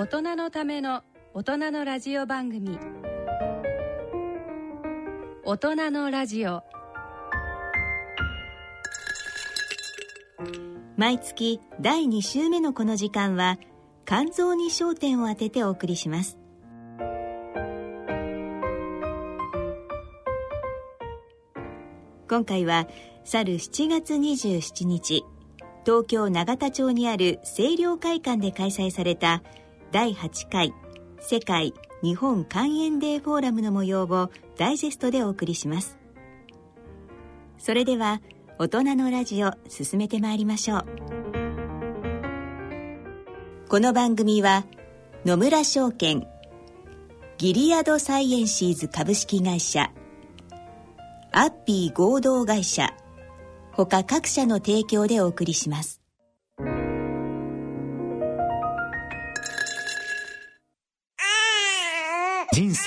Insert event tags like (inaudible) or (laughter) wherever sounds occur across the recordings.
大人のための大人のラジオ番組。大人のラジオ。毎月第2週目のこの時間は肝臓に焦点を当ててお送りします。今回は去る7月27日東京永田町にある清涼会館で開催された第8回世界日本肝炎デーフォーラムの模様をダイジェストでお送りします。それでは大人のラジオ進めてまいりましょう。この番組は野村証券ギリアドサイエンシーズ株式会社アッピー合同会社他各社の提供でお送りします。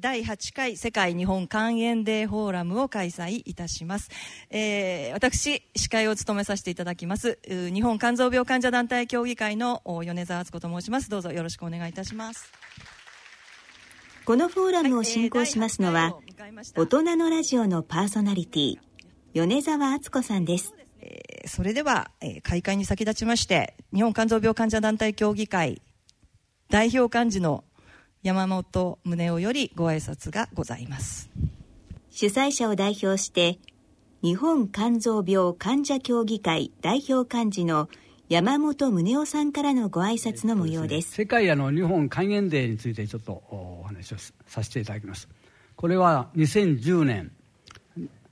第8回世界日本肝炎デーフォーラムを開催いたします。えー、私、司会を務めさせていただきます、日本肝臓病患者団体協議会の米沢敦子と申します。どうぞよろしくお願いいたします。このフォーラムを進行しますのは、大人のラジオのパーソナリティ、米沢敦子さんです。えー、それでは、えー、開会に先立ちまして、日本肝臓病患者団体協議会代表幹事の山本宗男よりご挨拶がございます。主催者を代表して日本肝臓病患者協議会代表幹事の山本宗男さんからのご挨拶の模様です,、世界あの日本肝炎デーについてちょっとお話をさせていただきます。これは2010年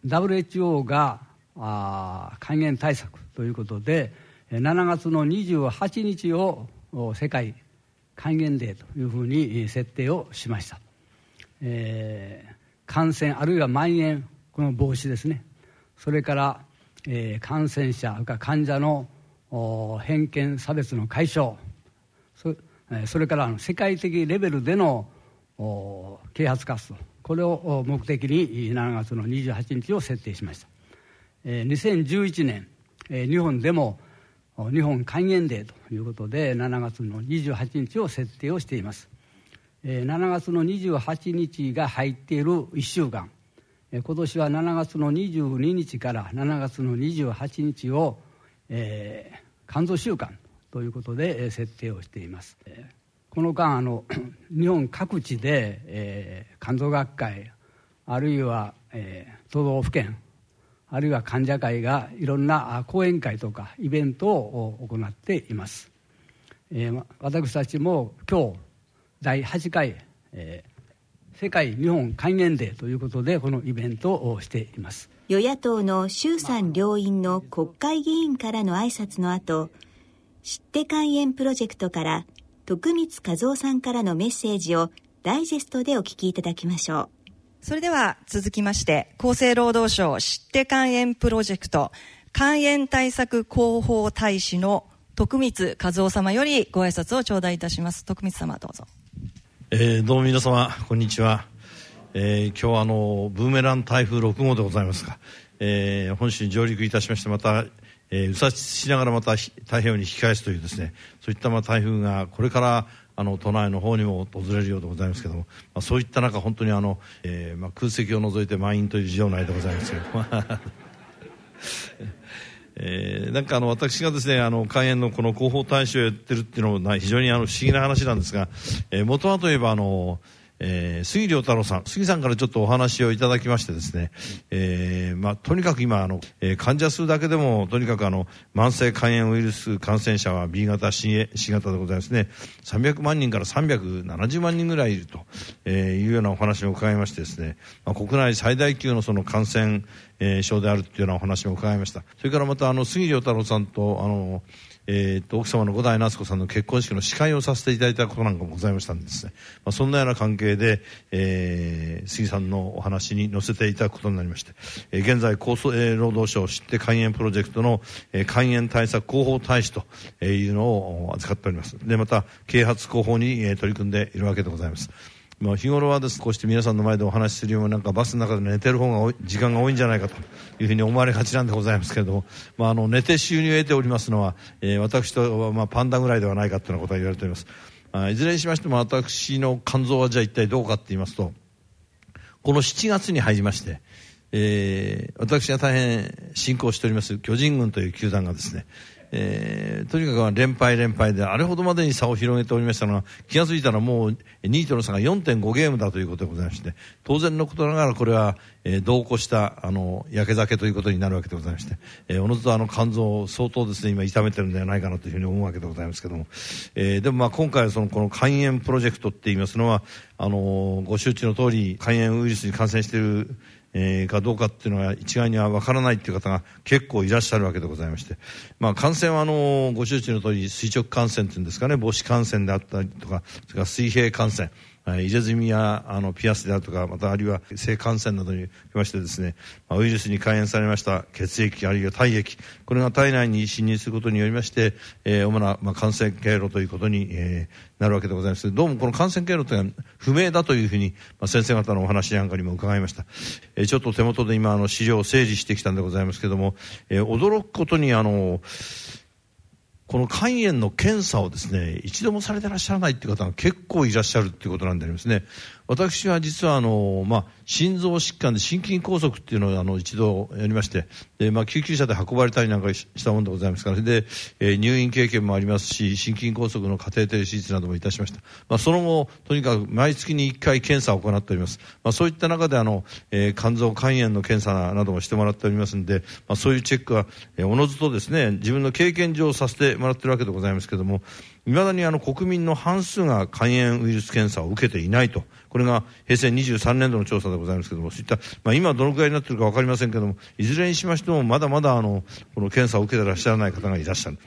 WHO があ肝炎対策ということで7月の28日を世界還元デーというふうに設定をしました、えー、感染あるいは蔓延この防止ですね。それから、えー、感染者か患者の偏見差別の解消。そそれから世界的レベルでの啓発活動。これを目的に7月の28日を設定しました、えー、2011年、えー、日本でも日本肝炎デーということで7月の28日を設定をしています。7月の28日が入っている1週間。今年は7月の22日から7月の28日を、えー、肝臓週間ということで設定をしています。この間あの (coughs) 日本各地で、えー、肝臓学会あるいは、えー、都道府県あるいは患者会がいろんな講演会とかイベントを行っています、えー、私たちも今日第8回、えー、世界日本肝炎デーということでこのイベントをしています。与野党の衆参両院の国会議員からの挨拶の後知って肝炎プロジェクトから徳光和夫さんからのメッセージをダイジェストでお聞きいただきましょう。それでは続きまして、厚生労働省知って肝炎プロジェクト肝炎対策広報大使の徳光和夫様よりご挨拶を頂戴いたします。徳光様どうぞ、えー、どうも皆様こんにちは、えー、今日はあのブーメラン台風6号でございますが、えー、本州に上陸いたしましてまたえー、右折しながらまた太平洋に引き返すというですねそういったまあ台風がこれからあの都内の方にも訪れるようでございますけども、まあ、そういった中本当にあの、えーまあ、空席を除いて満員という事情内でございますけど (laughs) えー、なんかあの私がですねあの開園のこの広報大使をやってるっていうのも非常にあの不思議な話なんですが、えー、元はといえばあのえー、杉良太郎さん、杉さんからちょっとお話をいただきましてですね、えー、まあ、とにかく今、あの、えー、患者数だけでも、とにかくあの、慢性肝炎ウイルス感染者は B 型、C, C 型でございますね、300万人から370万人ぐらいいると、えー、いうようなお話を伺いましてですね、まあ、国内最大級のその感染、えー、症であるというようなお話も伺いました。それからまた、あの、杉良太郎さんと、あの、えー、と奥様の五代夏子さんの結婚式の司会をさせていただいたことなんかもございましたんですね、まあ、そんなような関係で、えー、杉さんのお話に載せていただくことになりまして、えー、現在厚生労働省知って肝炎プロジェクトの、えー、肝炎対策広報大使というのを扱っております。でまた啓発広報に、えー、取り組んでいるわけでございます。まあ、日頃はです、こうして皆さんの前でお話しするよりもなんかバスの中で寝てる方が時間が多いんじゃないかというふうに思われがちなんでございますけれども、まあ、あの寝て収入を得ておりますのは、えー、私とはまあパンダぐらいではないかということが言われております。あいずれにしましても私の肝臓はじゃあ一体どうかと言いますと、この7月に入りまして、えー、私が大変信仰しております巨人軍という球団がですね、えー、とにかく連敗連敗であれほどまでに差を広げておりましたのが気が付いたらもう2位との差が4.5ゲームだということでございまして当然のことながらこれは、えー、同行したあの焼け酒ということになるわけでございまして、えー、おのずとあの肝臓を相当ですね今痛めてるんではないかなというふうに思うわけでございますけども、えー、でもまあ今回そのこの肝炎プロジェクトって言いますのはあのご周知の通り肝炎ウイルスに感染しているえー、かどうかっていうのは一概には分からないっていう方が結構いらっしゃるわけでございまして、まあ、感染はあのご周知の通り垂直感染っていうんですかね。母子感染であったりとかそれから水平感染。入れ墨やあのピアスであるとか、またあるいは性感染などにおきましてですね、ま、ウイルスに感染されました血液あるいは体液、これが体内に侵入することによりまして、えー、主な、まあ、感染経路ということに、えー、なるわけでございます。どうもこの感染経路というのは不明だというふうに、まあ、先生方のお話なんかにも伺いました。えー、ちょっと手元で今あの資料を整理してきたんでございますけども、えー、驚くことにあの、この肝炎の検査をですね、一度もされてらっしゃらないっていう方が結構いらっしゃるっていうことなんでありますね。私は実はあの、まあ、心臓疾患で心筋梗塞っていうのをあの一度やりまして、でまあ、救急車で運ばれたりなんかしたものでございますから、で、えー、入院経験もありますし、心筋梗塞のカテーテル手術などもいたしました。まあ、その後、とにかく毎月に1回検査を行っております。まあ、そういった中であの、えー、肝臓肝炎の検査などもしてもらっておりますんで、まあ、そういうチェックは、えー、おのずとですね、自分の経験上させてもらってるわけでございますけども、いまだにあの国民の半数が肝炎ウイルス検査を受けていないと。これが平成23年度の調査でございますけども、そういった、まあ今どのくらいになっているかわかりませんけども、いずれにしましてもまだまだあの、この検査を受けてらっしゃらない方がいらっしゃる。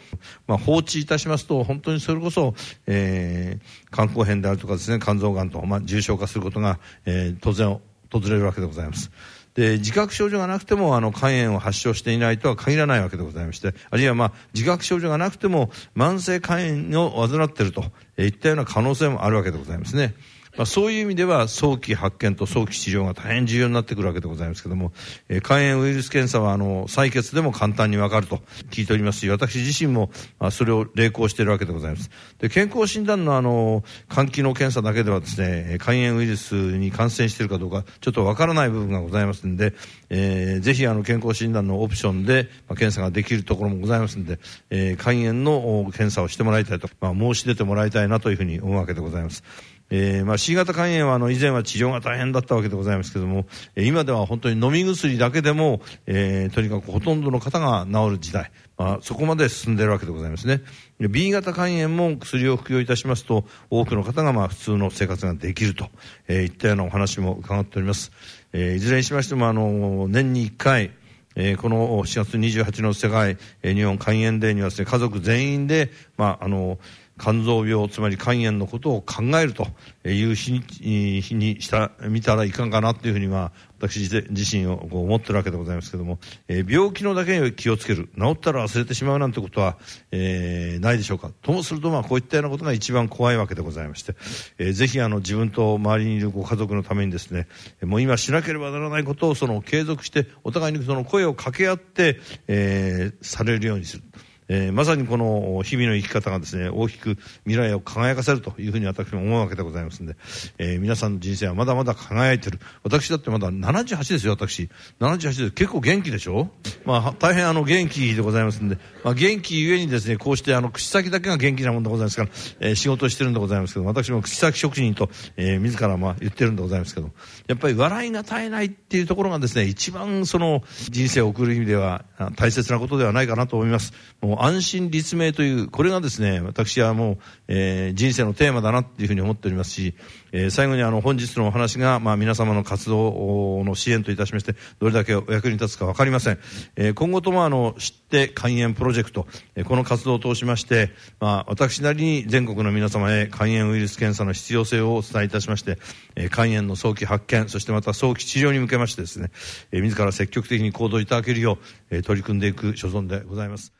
まあ放置いたしますと、本当にそれこそ、えー、肝硬変であるとかですね、肝臓がんと、まあ重症化することが、えー、当然訪れるわけでございます。で自覚症状がなくてもあの肝炎を発症していないとは限らないわけでございましてあるいは、まあ、自覚症状がなくても慢性肝炎を患っているといったような可能性もあるわけでございますね。まあ、そういう意味では早期発見と早期治療が大変重要になってくるわけでございますけども、えー、肝炎ウイルス検査はあの採血でも簡単にわかると聞いておりますし、私自身も、まあ、それを励行しているわけでございます。で健康診断のあの肝機能検査だけではですね、肝炎ウイルスに感染しているかどうかちょっとわからない部分がございますので、えー、ぜひあの健康診断のオプションで、まあ、検査ができるところもございますので、えー、肝炎の検査をしてもらいたいと、まあ、申し出てもらいたいなというふうに思うわけでございます。えー、まあ C 型肝炎はあの以前は治療が大変だったわけでございますけども、えー、今では本当に飲み薬だけでも、えー、とにかくほとんどの方が治る時代、まあ、そこまで進んでいるわけでございますね。B 型肝炎も薬を服用いたしますと、多くの方がまあ普通の生活ができると、えー、いったようなお話も伺っております。えー、いずれにしましても、あの、年に1回、えー、この4月28日の世界、えー、日本肝炎デーにはですね、家族全員で、まあ、あの、肝臓病つまり肝炎のことを考えるという日に日にした見たらいかんかなというふうには私自身をこう思ってるわけでございますけども、えー、病気のだけに気をつける治ったら忘れてしまうなんてことは、えー、ないでしょうかともするとまあこういったようなことが一番怖いわけでございまして、えー、ぜひあの自分と周りにいるご家族のためにですねもう今しなければならないことをその継続してお互いにその声を掛け合って、えー、されるようにする。えー、まさにこの日々の生き方がですね、大きく未来を輝かせるというふうに私も思うわけでございますんで、えー、皆さんの人生はまだまだ輝いてる。私だってまだ78ですよ、私。78で結構元気でしょ？まあ、大変あの元気でございますんで、まあ、元気ゆえにですね、こうしてあの口先だけが元気なもんでございますから、えー、仕事をしてるんでございますけど、私も口先職人と、えー、自らまあ言ってるんでございますけど、やっぱり笑いが絶えないっていうところがですね、一番その人生を送る意味では大切なことではないかなと思います。もう安心立命という、これがですね、私はもう、えー、人生のテーマだなっていうふうに思っておりますし、えー、最後にあの、本日のお話が、まあ皆様の活動の支援といたしまして、どれだけお役に立つかわかりません。えー、今後ともあの、知って肝炎プロジェクト、えー、この活動を通しまして、まあ私なりに全国の皆様へ肝炎ウイルス検査の必要性をお伝えいたしまして、えー、肝炎の早期発見、そしてまた早期治療に向けましてですね、えー、自ら積極的に行動いただけるよう、えー、取り組んでいく所存でございます。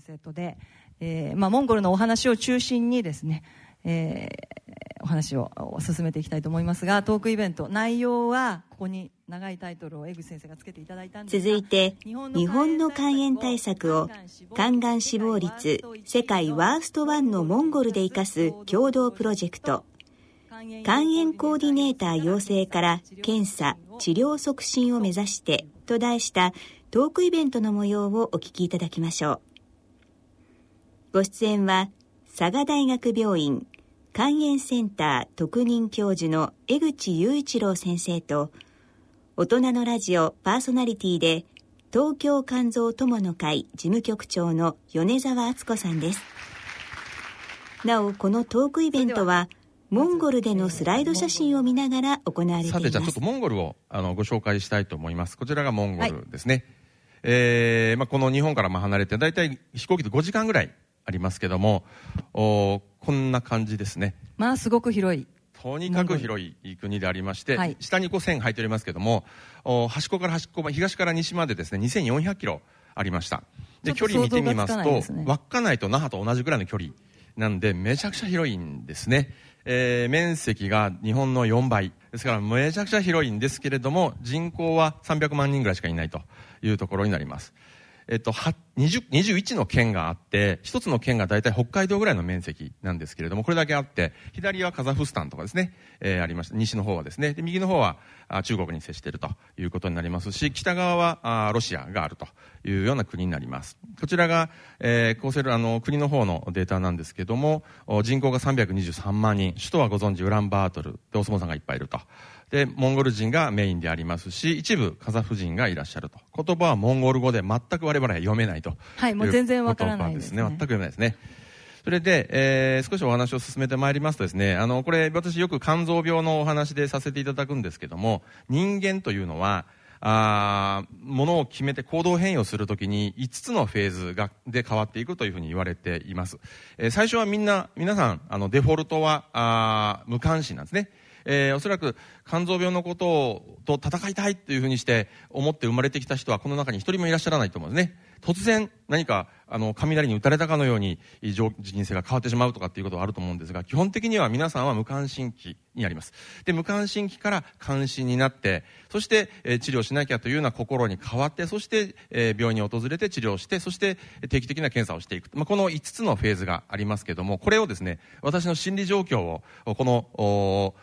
先生とで、えーまあ、モンゴルのお話を中心にですね、えー、お話を進めていきたいと思いますがトークイベント内容はここに長いタイトルを江口先生がつけていただいたんです続いて日本の肝炎対策を肝がん死亡率世界ワースト1のモンゴルで生かす共同プロジェクト肝炎コーディネーター養成から検査治療促進を目指してと題したトークイベントの模様をお聞きいただきましょうご出演は佐賀大学病院肝炎センター特任教授の江口雄一郎先生と大人のラジオパーソナリティで東京肝臓友の会事務局長の米沢敦子さんです。なおこのトークイベントはモンゴルでのスライド写真を見ながら行われています。さてじゃあちょっとモンゴルをあのご紹介したいと思います。こちらがモンゴルですね、はい。えーまあ、この日本からまあ離れて大体飛行機で5時間ぐらいありますけどもおこんな感じですね。まあすごく広い。とにかく広い国でありまして、はい、下にこう線入っておりますけどもお端っこから端っこ東から西までですね2400キロありました。で距離見てみますと、ね、稚内と那覇と同じぐらいの距離なんでめちゃくちゃ広いんですね。えー、面積が日本の4倍。ですからめちゃくちゃ広いんですけれども、人口は300万人ぐらいしかいないというところになります。えっと、21の県があって、一つの県が大体北海道ぐらいの面積なんですけれども、これだけあって、左はカザフスタンとかですね、えー、ありました。西の方はですね、で、右の方は中国に接しているということになりますし、北側はロシアがあるというような国になります。こちらが、えー、厚生あの、国の方のデータなんですけども、人口が323万人、首都はご存知ウランバートルでお相撲さんがいっぱいいると。で、モンゴル人がメインでありますし、一部カザフ人がいらっしゃると。言葉はモンゴル語で全く我々は読めないと。はい、もう全然わからないですね。全く読めないですね。それで、えー、少しお話を進めてまいりますとですね、あの、これ、私よく肝臓病のお話でさせていただくんですけども、人間というのは、あものを決めて行動変容するときに5つのフェーズがで変わっていくというふうに言われています。えー、最初はみんな、皆さん、あの、デフォルトは、あ無関心なんですね。えー、おそらく肝臓病のことをと戦いたいというふうにして思って生まれてきた人はこの中に一人もいらっしゃらないと思うんですね。突然何かあの雷に打たれたかのように人生が変わってしまうとかっていうことはあると思うんですが基本的には皆さんは無関心期にありますで無関心期から関心になってそして、えー、治療しなきゃというような心に変わってそして、えー、病院に訪れて治療してそして定期的な検査をしていく、まあ、この5つのフェーズがありますけどもこれをですね私の心理状況をこの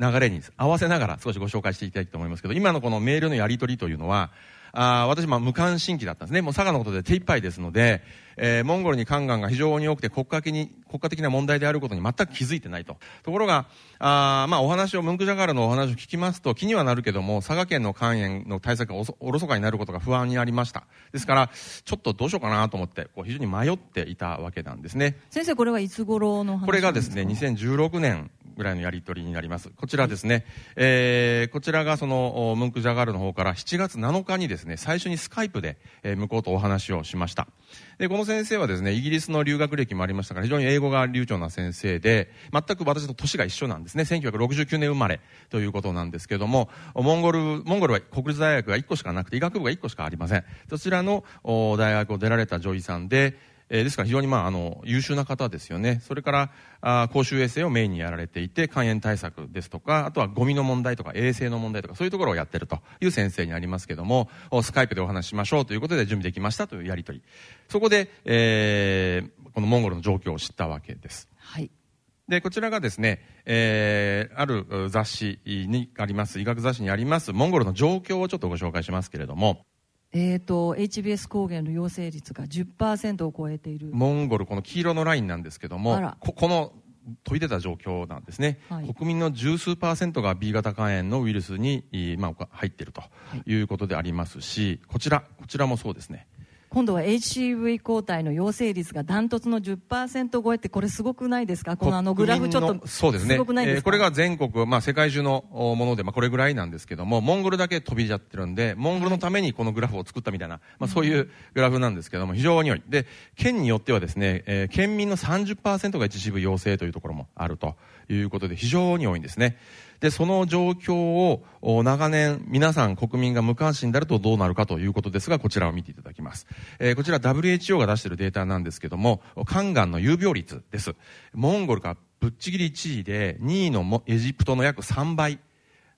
流れに合わせながら少しご紹介していきたいと思いますけど、今のこのメールのやり取りというのは、あ私、まあ、無関心期だったんですね。もう佐賀のことで手一杯ですので、えー、モンゴルに肝がんが非常に多くて国家的に、国家的な問題であることに全く気づいてないと。ところが、あまあ、お話を、ムンクジャガールのお話を聞きますと、気にはなるけども、佐賀県の肝炎の対策がおろそかになることが不安になりました。ですから、ちょっとどうしようかなと思って、こう非常に迷っていたわけなんですね。先生、これはいつ頃の話これがですね、2016年ぐらいのやり取りになります。こちらですね、えーこちらがその、ムンクジャガールの方から7月7日にですね、最初にスカイプで、えー向こうとお話をしました。で、この先生はですね、イギリスの留学歴もありましたから、非常に英語が流暢な先生で、全く私と年が一緒なんですね。1969年生まれということなんですけども、モンゴル、モンゴルは国立大学が1個しかなくて、医学部が1個しかありません。そちらの大学を出られた女医さんで、えーですから非常にまああの優秀な方ですよね。それからあー公衆衛生をメインにやられていて、肝炎対策ですとか、あとはゴミの問題とか衛生の問題とか、そういうところをやってるという先生になりますけども、おスカイプでお話ししましょうということで準備できましたというやりとり。そこで、えーこのモンゴルの状況を知ったわけです。はい。で、こちらがですね、えーあるう雑誌にあります、医学雑誌にあります、モンゴルの状況をちょっとご紹介しますけれども、えー、と HBS 抗原の陽性率が10%を超えている、モンゴル、この黄色のラインなんですけどあもら、ここの飛び出た状況なんですね、はい。国民の十数パーセントが B 型肝炎のウイルスに、いまあ、入っているということでありますし、こちら、こちらもそうですね。今度は HCV 抗体の陽性率がダントツの10%超えって、これ、すごくないですか、このあのグラフ、ちょっとのそうですね。ごくないですか、えーこれが全国、まあ、世界中のおもので、まあ、これぐらいなんですけどもモンゴルだけ飛びちゃってるんでモンゴルのためにこのグラフを作ったみたいな、まあ、そういうグラフなんですけども非常に良い。で県によってはですね、えー県民の30%が HCV 陽性というところもあるということで非常に多いんですねでその状況を長年皆さん国民が無関心であるとどうなるかということですがこちらを見ていただきます、えーこちら WHO が出しているデータなんですけども肝がんの有病率です。モンゴルがぶっちぎり1位で2位のエジプトの約3倍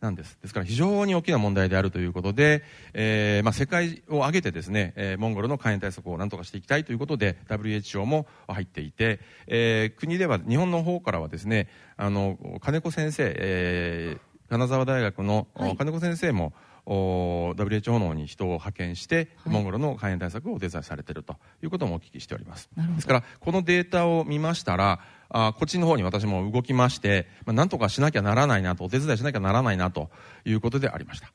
なんです。ですから非常に大きな問題であるということで、えーまあ、世界を挙げてですね、えーモンゴルの肝炎対策を何とかしていきたいということで WHO も入っていて、えー国では日本の方からはですねあの金子先生、えー金沢大学の、金子先生もお WHO の方に人を派遣して、モンゴルの肝炎対策をお手伝いされているということもお聞きしております。ですから、このデータを見ましたら、あこっちの方に私も動きまして、まあ、なんとかしなきゃならないなと、お手伝いしなきゃならないなということでありました。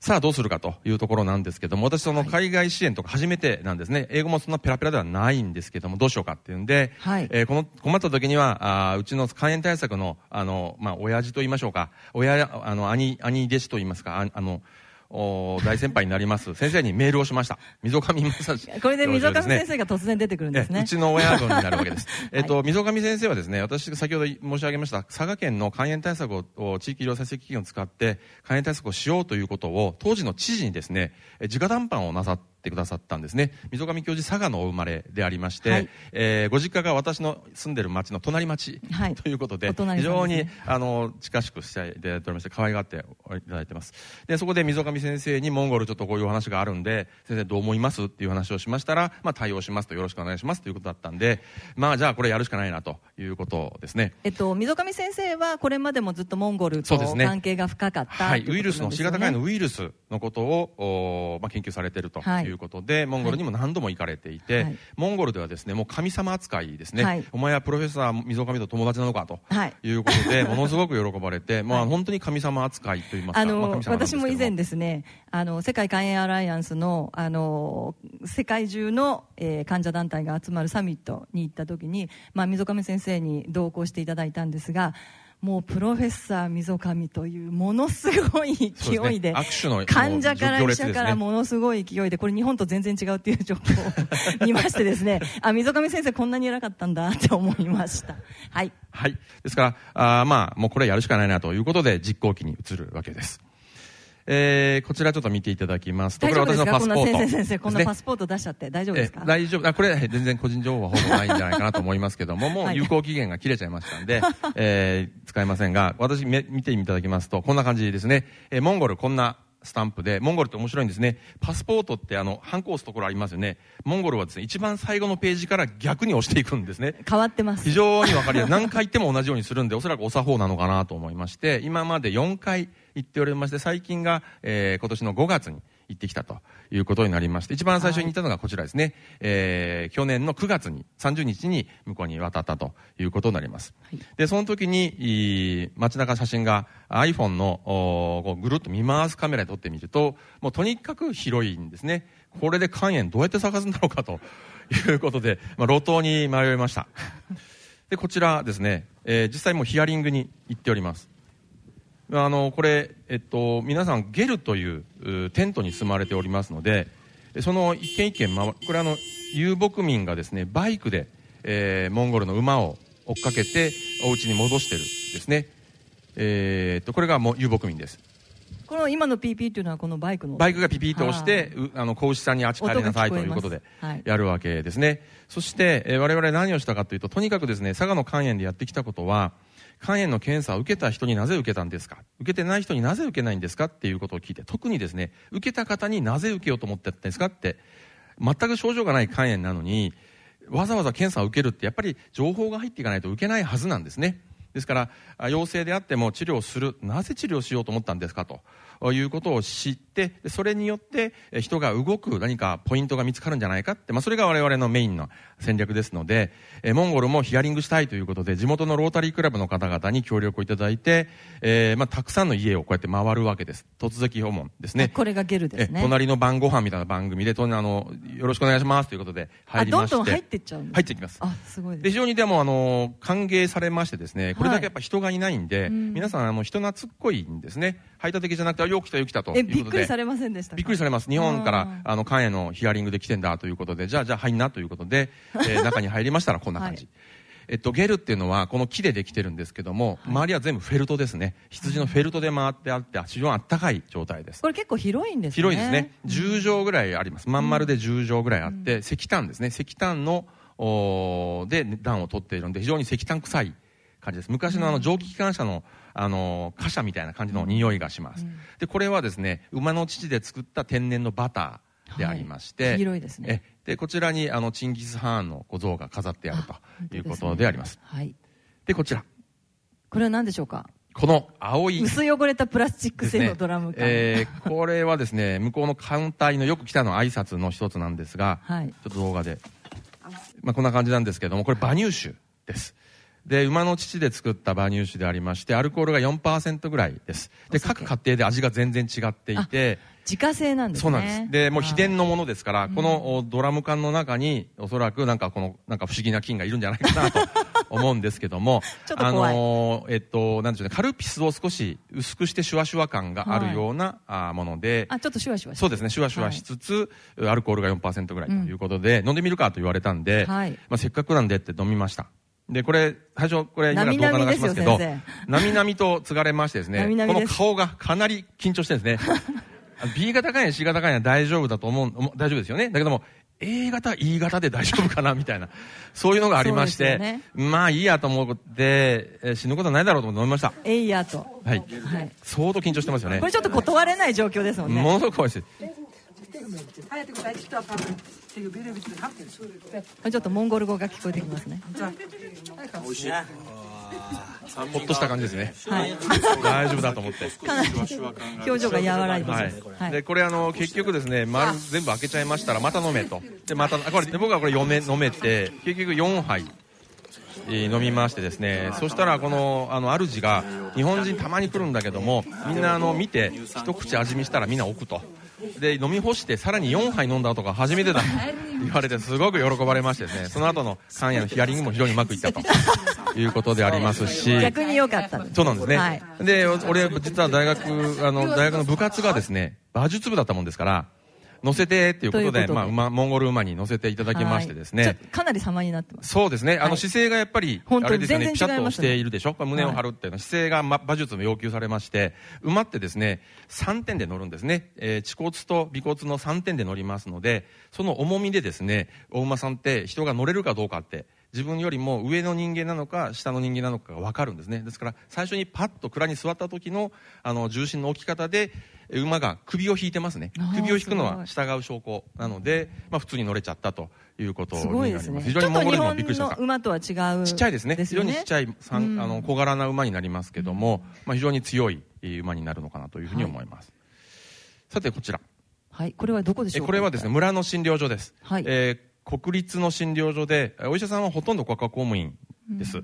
さあどうするかというところなんですけども、私その海外支援とか初めてなんですね。英語もそんなペラペラではないんですけども、どうしようかっていうんで、えーこの困った時には、あーうちの肝炎対策の、あの、まあ、親父と言いましょうか、親、あの、兄、兄弟子と言いますか、ああの、お大先輩になります先生にメールをしました。溝上正史これで溝上先生が突然出てくるんですね。えうちの親分になるわけです。(laughs) えっと、溝上先生はですね、私が先ほど申し上げました、佐賀県の肝炎対策をを地域医療再生基金を使って肝炎対策をしようということを、当時の知事にですね、え直談判をなさってくださったんですね。溝上教授佐賀のお生まれでありまして、はい。えーご実家が私の住んでる町の隣町はい。ということで、お隣非常に、あの、近しくしていただいておりまして、可愛がっていただいてます。で、そこで溝上先生にモンゴルちょっとこういうお話があるんで、先生どう思いますっていう話をしましたら、まあ対応しますとよろしくお願いしますということだったんで、まあじゃあこれやるしかないなということですね。えっと、溝上先生はこれまでもずっとモンゴルと関係が深かったはい、ウイルスの C 型肝炎のウイルスのことを、おまあ、研究されているとはいいうことで、モンゴルにも何度も行かれていて、はい。モンゴルではですねもう神様扱いですね、はい。お前はプロフェッサー溝上と友達なのかとはい。いうことで、(laughs) ものすごく喜ばれて、まあ、本当に神様扱いといいますか、あまあの神様なんですけど私も以前ですねあの世界肝炎アライアンスのあの世界中の、えー患者団体が集まるサミットに行った時に、まあ、溝上先生に同行していただいたんですがもうプロフェッサー溝上というものすごい勢いですね患者から医者からものすごい勢いでこれ日本と全然違うっていう情報を見ましてですね (laughs) あ溝上先生こんなに偉かったんだって思いましたはいはい。ですから、あーまあ、もうこれやるしかないなということで、実行機に移るわけです。えー、こちらちょっと見ていただきます。と、これは私のパスポート。先生先生こんなパスポート出しちゃって大丈夫ですか？え大丈夫。あこれ全然個人情報はほぼないんじゃないかなと思いますけどももう有効期限が切れちゃいましたんで、えー使えませんが私め見ていただきますとこんな感じですね、えーモンゴルこんなスタンプでモンゴルって面白いんですね。パスポートってあのハンコ押すところありますよね。モンゴルはですね一番最後のページから逆に押していくんですね。変わってます。非常にわかりやすい。何回行っても同じようにするんでおそらくお作法なのかなと思いまして今まで4回行っておりまして最近が、えー今年の5月に行ってきたということになりまして一番最初に行ったのがこちらですね、えー去年の9月に30日に向こうに渡ったということになります、でその時にいい街中写真が iPhone のおこうぐるっと見回すカメラで撮ってみるともうとにかく広いんですね。これで肝炎どうやって探すんだろうかということで、まあ、路頭に迷いました。でこちらですね、えー実際もうヒアリングに行っておりますあのこれ、えっと、皆さんゲルといううテントに住まれておりますのでその一軒一軒回これあの遊牧民がですねバイクで、えーモンゴルの馬を追っかけてお家に戻してるんですね、えーっとこれがもう遊牧民です。この今の PP っていうのはこのバイクの。バイクがピピッと押して、うあの子牛さんにあっち帰りなさいということではい、やるわけですね。そして、えー我々何をしたかというと、とにかくですね、佐賀の肝炎でやってきたことは、肝炎の検査を受けた人になぜ受けたんですか？受けてない人になぜ受けないんですか？っていうことを聞いて、特にですね、受けた方になぜ受けようと思ってたんですか？って、全く症状がない肝炎なのに、わざわざ検査を受けるって、やっぱり情報が入っていかないと受けないはずなんですね。ですから、あ陽性であっても治療する、なぜ治療しようと思ったんですか？ということを知って、でそれによってえ人が動く何かポイントが見つかるんじゃないかって、まあ、それが我々のメインの戦略ですので、えモンゴルもヒアリングしたいということで、地元のロータリークラブの方々に協力をいただいて、えーまあ、たくさんの家をこうやって回るわけです。突撃訪問ですね。これがゲルですねえ隣の晩ご飯みたいな番組で、とあの、よろしくお願いしますということで入りまして。あどんどん入っていっちゃうんです入っていきます。あすごいで非常にでもあの歓迎されましてですねこれだけやっぱ人がいないんで、うん。皆さんあの人懐っこいんですね。排他的じゃなくてあよう来たよう来たとえいうことで。びっくりされませんでしたか？びっくりされます。日本からあの肝炎のヒアリングで来てんだということでじゃあじゃあ入んなということで、(laughs) えー中に入りましたらこんな感じ、えっと、ゲルっていうのはこの木でできてるんですけども、周りは全部フェルトですね。羊のフェルトで回ってあって非常にあったかい状態です。これ結構広いんですね。広いですね、10畳ぐらいあります、まん丸で10畳ぐらいあって、石炭ですね、石炭ので暖を取っているので、非常に石炭臭い感じです、昔のあの蒸気機関車の、あの貨車みたいな感じの匂いがします、でこれはですね馬の乳で作った天然のバターでありまして、はい。黄色いですね。えでこちらにあのチンギス・ハーンの小像が飾ってあるとい。うことであります。はい。でこちら。これは何でしょうか？この青い。薄汚れたプラスチック製のドラム缶、えーこれはですね向こうのカウンターのよく来たの挨拶の一つなんですが、はい。ちょっと動画で、まあ、こんな感じなんですけどもこれ馬乳酒ですで馬の乳で作った馬乳酒でありましてアルコールが4%ぐらいです。で各家庭で味が全然違っていて自家製なんですね。そうなんです。でもう秘伝のものですから、このおドラム缶の中におそらくなんかこのなんか不思議な菌がいるんじゃないかなと (laughs) 思うんですけどもちょっと怖い。あのーえっとなんでしょうねカルピスを少し薄くしてシュワシュワ感があるような、あーものであちょっとシュワシュワそうですねシュワシュワしつつ、アルコールが4%ぐらいということで、飲んでみるかと言われたんで、はい。まあ、せっかくなんでって飲みましたでこれ最初これ今動画流しますけどなみなみと継がれましてですね (laughs) この顔がかなり緊張してるんですね (laughs) B 型肝炎 C 型肝炎は大丈夫だと思う大丈夫ですよね。だけども A 型 E 型で大丈夫かなみたいなそういうのがありまして、そうですまあいいやと思って、えー死ぬことはないだろうと思って飲みました。えいやと。はい。はい。相当緊張してますよね。これちょっと断れない状況ですもんね。ものすごく怖いですちょっとモンゴル語が聞こえてきますね。ほっとした感じですね、はい。大丈夫だと思って。かなり表情が和らいではい。ます、はい。でこれあの結局ですね丸全部開けちゃいましたらまた飲めと。でまたあこれで僕はこれ4め飲めて結局4杯えー飲みましてですね。そしたらこのあの主が日本人たまに来るんだけどもみんなあの見て一口味見したらみんな置くとで飲み干してさらに4杯飲んだとか初めてだ。と言われてすごく喜ばれましてね。(laughs) その後の肝炎のヒアリングも非常にうまくいったと。(laughs) いうことでありますし。逆に良かった。そうなんですね。はい。で、お俺、実は大学、あの、大学の部活がですね、馬術部だったもんですから、乗せてっていうことで、ということでまあ馬、モンゴル馬に乗せていただきましてですね。かなり様になってますそうですね。あの、はい姿勢がやっぱり、あれですよね、全ピシャッとしているでしょ？胸を張るっていうのは、姿勢が、ま、馬術も要求されまして、馬ってですね、3点で乗るんですね。えー恥骨と尾骨の3点で乗りますので、その重みでですね、お馬さんって人が乗れるかどうかって、自分よりも上の人間なのか下の人間なのかが分かるんですねですから最初にパッと蔵に座った時のあの重心の置き方でえ馬が首を引いてますね。首を引くのはす従う証拠なので、まあ、普通に乗れちゃったということにすなります。ごいですね。非常にモンゴル人もびっくりした。馬とは違うちっちゃいですね。非常にちっちゃいあの小柄な馬になりますけども、まあ、非常に強いえー馬になるのかなというふうに思います、さてこちら。はい。これはどこでしょう？これはですね村の診療所です、はい。えー国立の診療所でえお医者さんはほとんど国家公務員です、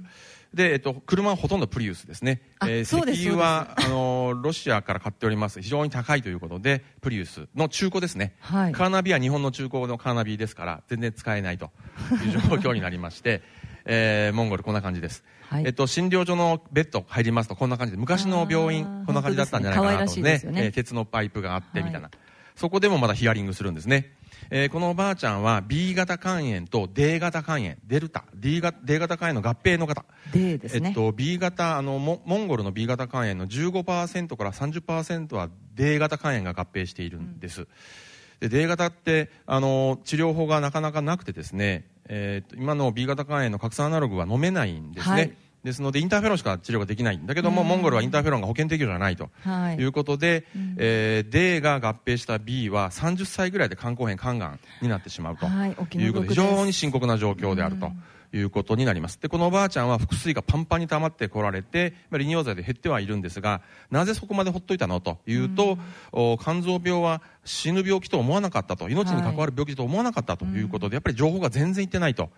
で、えっと、車はほとんどプリウスですね、あえー石油はあのロシアから買っております。非常に高いということでプリウスの中古ですね、はい。カーナビは日本の中古のカーナビですから全然使えないという状況になりまして (laughs) えーモンゴルこんな感じです。はい。えっと、診療所のベッド入りますとこんな感じで、昔の病院、こんな感じだったんじゃないかなとね。可愛らしいですよね。えー鉄のパイプがあってみたいな。そこでもまだヒアリングするんですね。えーこのおばあちゃんは B 型肝炎と D 型肝炎、デルタ、D 型 D 型肝炎の合併の方。D ですねえっと、B 型、あの、モモンゴルの B 型肝炎の15%から30%は D 型肝炎が合併しているんです。で D 型ってあの治療法がなかなかなくてですね、えーと今の B 型肝炎の核酸アナログは飲めないんですね、はいですのでインターフェロンしか治療ができないんだけども、うん。モンゴルはインターフェロンが保険適用じゃないと、はい。い、うことで、えー D が合併した B は30歳ぐらいで肝硬変肝がんになってしまうと。はいうことで非常に深刻な状況であると。いうことになります。でこのおばあちゃんは腹水がパンパンに溜まってこられてまあ利尿剤で減ってはいるんですがなぜそこまでほっといたの？というと、お肝臓病は死ぬ病気と思わなかったと命に関わる病気と思わなかったとい。うことで、やっぱり情報が全然いってないと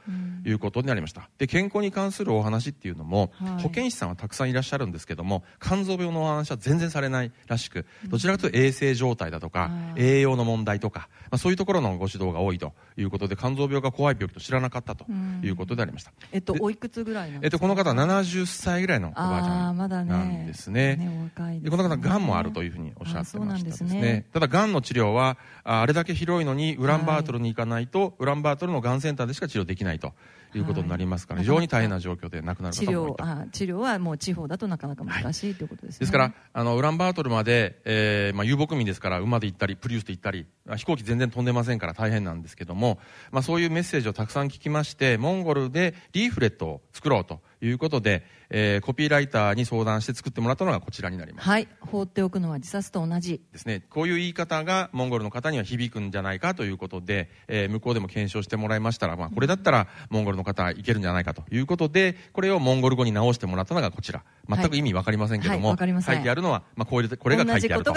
いうことになりました。で健康に関するお話っていうのも、はい。保健師さんはたくさんいらっしゃるんですけども肝臓病のお話は全然されないらしくどちらかというと衛生状態だとか、栄養の問題とか、まあ、そういうところのご指導が多いということで肝臓病が怖い病気と知らなかったということでありました、えっとおいくつぐらいえっと、この方は70歳ぐらいのおばあちゃんなんですね。ねね。でこの方、がんもあるというふうにおっしゃってましたですですね。ね。ただ、がんの治療は、ああれだけ広いのに、ウランバートルに行かないと、ウランバートルのがんセンターでしか治療できないということになりますから、はい。非常に大変な状況で亡くなる治方も多いと。療あ治療はもう地方だとなかなか難しいということですね、ですから、あの、ウランバートルまで、えーまあ、遊牧民ですから、馬で行ったり、プリウスで行ったり、あ飛行機全然飛んでませんから大変なんですけども、まあ、そういうメッセージをたくさん聞きまして、モンゴルでリーフレットを作ろうということで、えーコピーライターに相談して作ってもらったのがこちらになります。はい放っておくのは自殺と同じですね、こういう言い方がモンゴルの方には響くんじゃないかということで、えー向こうでも検証してもらいましたら、まあ、これだったらモンゴルの方はいけるんじゃないかということで、これをモンゴル語に直してもらったのがこちら。全く意味わかりませんけども、はいわかりません書いてあるのは、まあ、これでこれが書いてあると。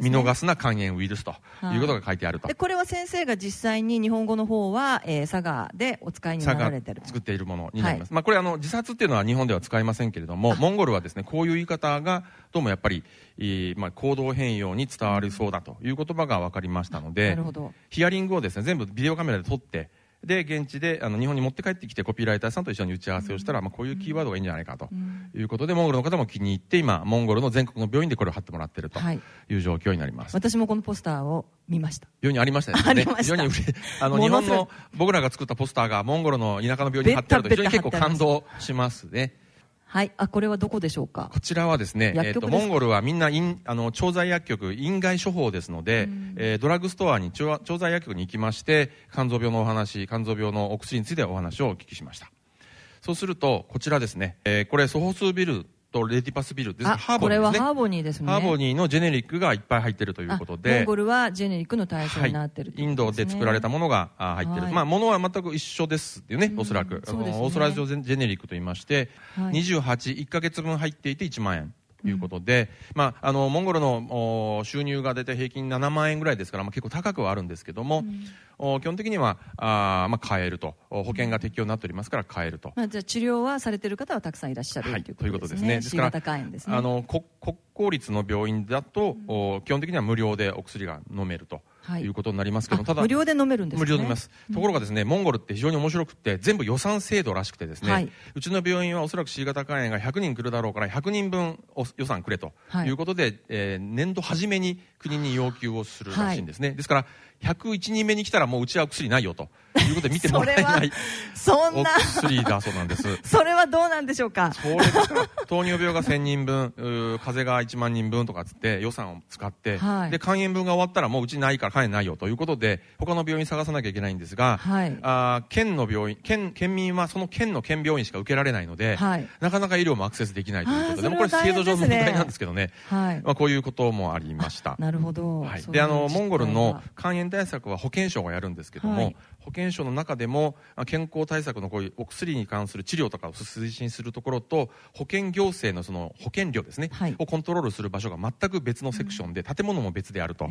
見逃すな肝炎ウイルスということが書いてあると。でこれは先生が実際に日本語の方は、えー佐賀でお使いになられてる作っているものになります。まあこれあの自殺っていうのは日本では使いませんけれども、モンゴルはですね、こういう言い方がどうもやっぱり、えーまあ行動変容に伝わりそうだという言葉が分かりましたのでヒアリングをですね、全部ビデオカメラで撮って、で、現地であの日本に持って帰ってきてコピーライターさんと一緒に打ち合わせをしたら、まあこういうキーワードがいいんじゃないかということで、モンゴルの方も気に入って、今、モンゴルの全国の病院でこれを貼ってもらっているとはい。いう状況になります。私もこのポスターを見ました。非常にありましたよね。(laughs) 非常にあの、日本の僕らが作ったポスターがモンゴルの田舎の病院に貼ってあると非常に結構感動しますね。はい。あこれはどこでしょうか？こちらはですね、えっと、薬局ですか？モンゴルはみんなインあの調剤薬局、院外処方ですので、えードラッグストアに調調剤薬局に行きまして、肝臓病のお話、肝臓病のお薬についてお話をお聞きしました。そうすると、こちらですね、えーこれ、ソホスビルとレティパスビルですあハーボニーですね。これはハーボニーですね。ハーボニーのジェネリックがいっぱい入っているということで。モンゴルはジェネリックの対象になってる、インドで作られたものがあ入ってる、はい。まあ、ものは全く一緒ですっていうね、おそらく、ねのオーソライズジェネリックと言いまして、はい。28、1か月分入っていて1万円。ということで、まあ、あのモンゴルのお収入が大体平均7万円ぐらいですから、まあ、結構高くはあるんですけども、お基本的にはあー、まあ、買えると。お保険が適用になっておりますから買えると。まあ、じゃあ治療はされてる方はたくさんいらっしゃる、はいということとですすこでねね。C 型肝炎ですね。あの国国公立の病院だと、お基本的には無料でお薬が飲めると。はい。いうことになりますけど、あただ無料で飲めるんですね。無料で飲めます。ところがですね、モンゴルって非常に面白くて、全部予算制度らしくてですね、はい。うちの病院はおそらく C 型肝炎が100人来るだろうから、100人分お予算くれとはい。いうことで、えー年度初めに国に要求をするらしいんですね。ですから、101人目に来たらもううちはお薬ないよということで見てもらえないおそんな。薬だそうなんです。それはどうなんでしょうか？それ糖尿病が1000人分、風邪が1万人分とかつって予算を使って、はい。で、肝炎分が終わったらもううちないから肝炎ないよということで、他の病院探さなきゃいけないんですが、はい。あー県の病院、県、県民はその県の県病院しか受けられないので、はい。なかなか医療もアクセスできないということで、でもこれ制度上の問題なんですけどね、はい。まあこういうこともありました。なるほど、はい、であのモンゴルの肝炎対策は保健省がやるんですけども、はい保健省の中でもあ健康対策のこういうお薬に関する治療とかを推進するところと保険行政のその保険料ですね、をコントロールする場所が全く別のセクションで、建物も別であると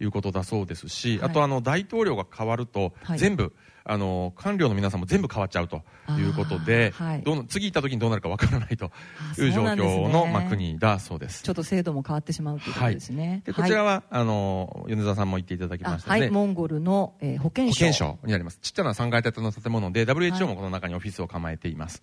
いうことだそうですし、はいあとあの大統領が変わると、はい。全部あの官僚の皆さんも全部変わっちゃうということで、はいどの次行った時にどうなるかわからないという状況の、まあ、国だそうです。ちょっと制度も変わってしまうということですね。でこちらは、あの米沢さんも言っていただきましたね、あはい、モンゴルの、えー保健省。保健省になります。ちっちゃな3階建ての建物で、WHO もこの中にオフィスを構えています。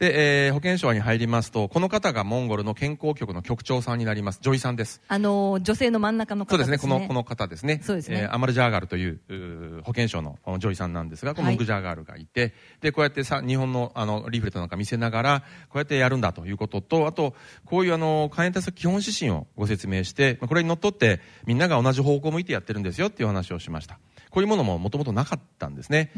で、えー保健省に入りますと、この方がモンゴルの健康局の局長さんになります。ジョイさんです。あのー女性の真ん中の方でね。そうですすね、この、この方ですね。そうですねえーアマルジャーガールといううー保健省のジョイさんなんですが、このはいムグジャーガールがいて、で、こうやってさ、日本のあの、リーフレットなんか見せながら、こうやってやるんだということと、あと、こういうあの、肝炎対策基本指針をご説明して、まあこれにのっとって、みんなが同じ方向を向いてやってるんですよっていう話をしました。こういうものももともとなかったんですね。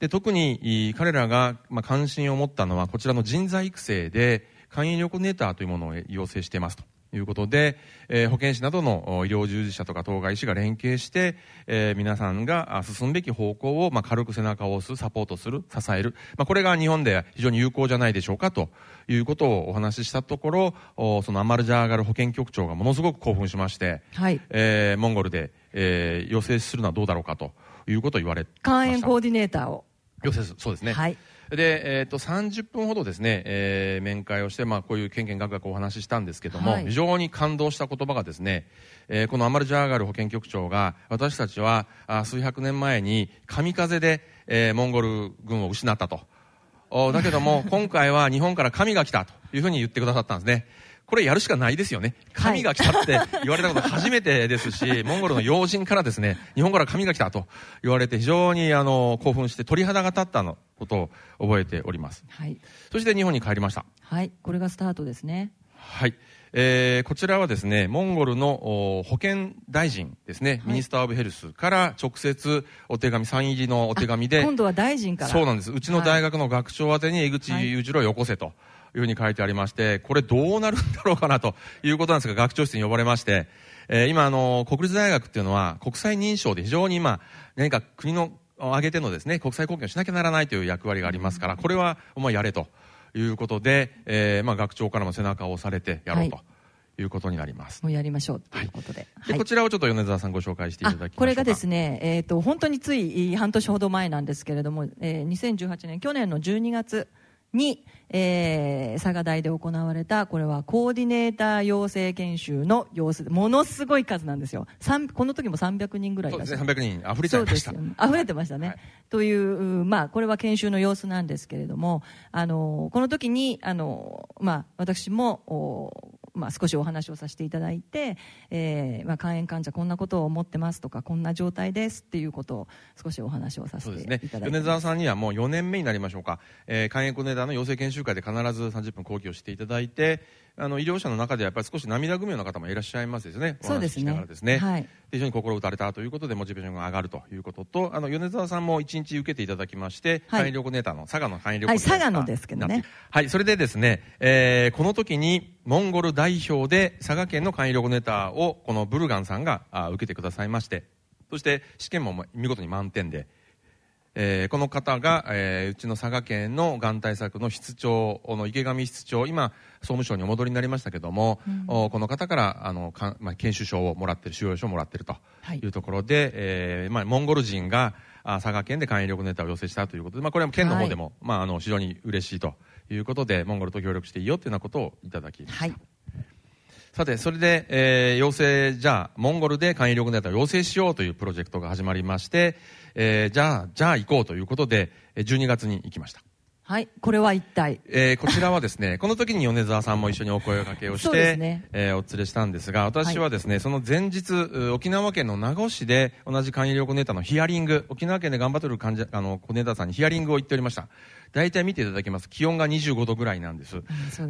で特にい彼らが、まあ、関心を持ったのはこちらの人材育成で肝炎力ネーターというものを要請していますということで、えー保健師などのお医療従事者とか当該医師が連携して、えー皆さんがあ進むべき方向を、まあ、軽く背中を押すサポートする支える、まあ、これが日本で非常に有効じゃないでしょうかということをお話ししたところおそのアマルジャーガル保健局長がものすごく興奮しまして、はい。えーモンゴルで、えー要請するのはどうだろうかということを言われ肝炎コーディネーターを。要請するそうですね。はい。で、えっ、と、30分ほどですね、えー面会をして、まあ、こういうけんけんがくがくお話ししたんですけども、はい非常に感動した言葉がですね、えーこのアマルジャーガル保健局長が、私たちは、あ数百年前に、神風で、えーモンゴル軍を失ったと。おだけども、(laughs) 今回は日本から神が来たというふうに言ってくださったんですね。これやるしかないですよね。神が来たって言われたこと初めてですし、(laughs) モンゴルの要人からですね、日本から神が来たと言われて非常にあの興奮して鳥肌が立ったのことを覚えております。はい。そして日本に帰りました。はい。これがスタートですね。はい。えーこちらはですね、モンゴルのお保健大臣ですね、 Minister of Health から直接お手紙、サイン入りのお手紙で、今度は大臣から。そうなんです。うちの大学の学長宛てに江口有一郎をよこせというふうに書いてありまして、これどうなるんだろうかなということなんですが、学長室に呼ばれまして、えー今あの、国立大学っていうのは国際認証で非常に今、何か国の挙げてのですね、国際貢献をしなきゃならないという役割がありますから、これはお前やれということで、えーまあ学長からも背中を押されてやろうということになります。もうやりましょうということで。でこちらをちょっと米沢さんご紹介していただき。これがですね、えー、と本当につい半年ほど前なんですけれども、えー2018年、去年の12月に、えー佐賀大で行われた、これはコーディネーター養成研修の様子で、ものすごい数なんですよ、三この時も300人ぐらいいらっしゃる。そうですね、300人。溢れちゃいました。ね溢れてましたね。という、まあ、これは研修の様子なんですけれども、あの、この時に、あの、まあ、私も、おまあ、少しお話をさせていただいて、えーまあ、肝炎患者こんなことを思ってますとか、こんな状態ですっていうことを少しお話をさせていただいて。米沢さんにはもう4年目になりましょうか、えー、肝炎コネーターの養成研修会で必ず30分講義をしていただいて、あの医療者の中でやっぱり少し涙ぐむような方もいらっしゃいますですね、お話ししながらですね、はい。非常に心打たれたということで、モチベーションが上がるということと、あの米沢さんも1日受けていただきまして、はい。肝炎力コーディネーターの佐賀の肝炎力はい、佐賀のですけどね。はい、それでですね、えーこの時にモンゴル代表で佐賀県の肝炎力コーディネーターをこのブルガンさんがあ受けてくださいまして、そして試験も見事に満点で、えーこの方が、えーうちの佐賀県のがん対策の室長の池上室長、今、総務省にお戻りになりましたけども、おこの方からあのか、まあ、研修証をもらってる、収容証をもらってるとい。うところで、えーまあ、モンゴル人があ佐賀県で肝炎力ネタを要請したということで、まあ、これは県の方でも、まあ、あの非常に嬉しいということで、モンゴルと協力していいよというようなことをいただきました。さて、それで、えー要請、じゃあ、モンゴルで肝炎力ネタを要請しようというプロジェクトが始まりまして、えーじゃあ、じゃあ行こうということで、えー12月に行きました。はい、これは一体。えーこちらはですね、(laughs) この時に米沢さんも一緒にお声掛けをして、すねえーお連れしたんですが、私はですね、その前日、う沖縄県の名護市で同じ肝医療コネーターのヒアリング、沖縄県で頑張っている患者、あの、コネーターさんにヒアリングを行っておりました。大体見ていただきます。気温が25度ぐらいなんです。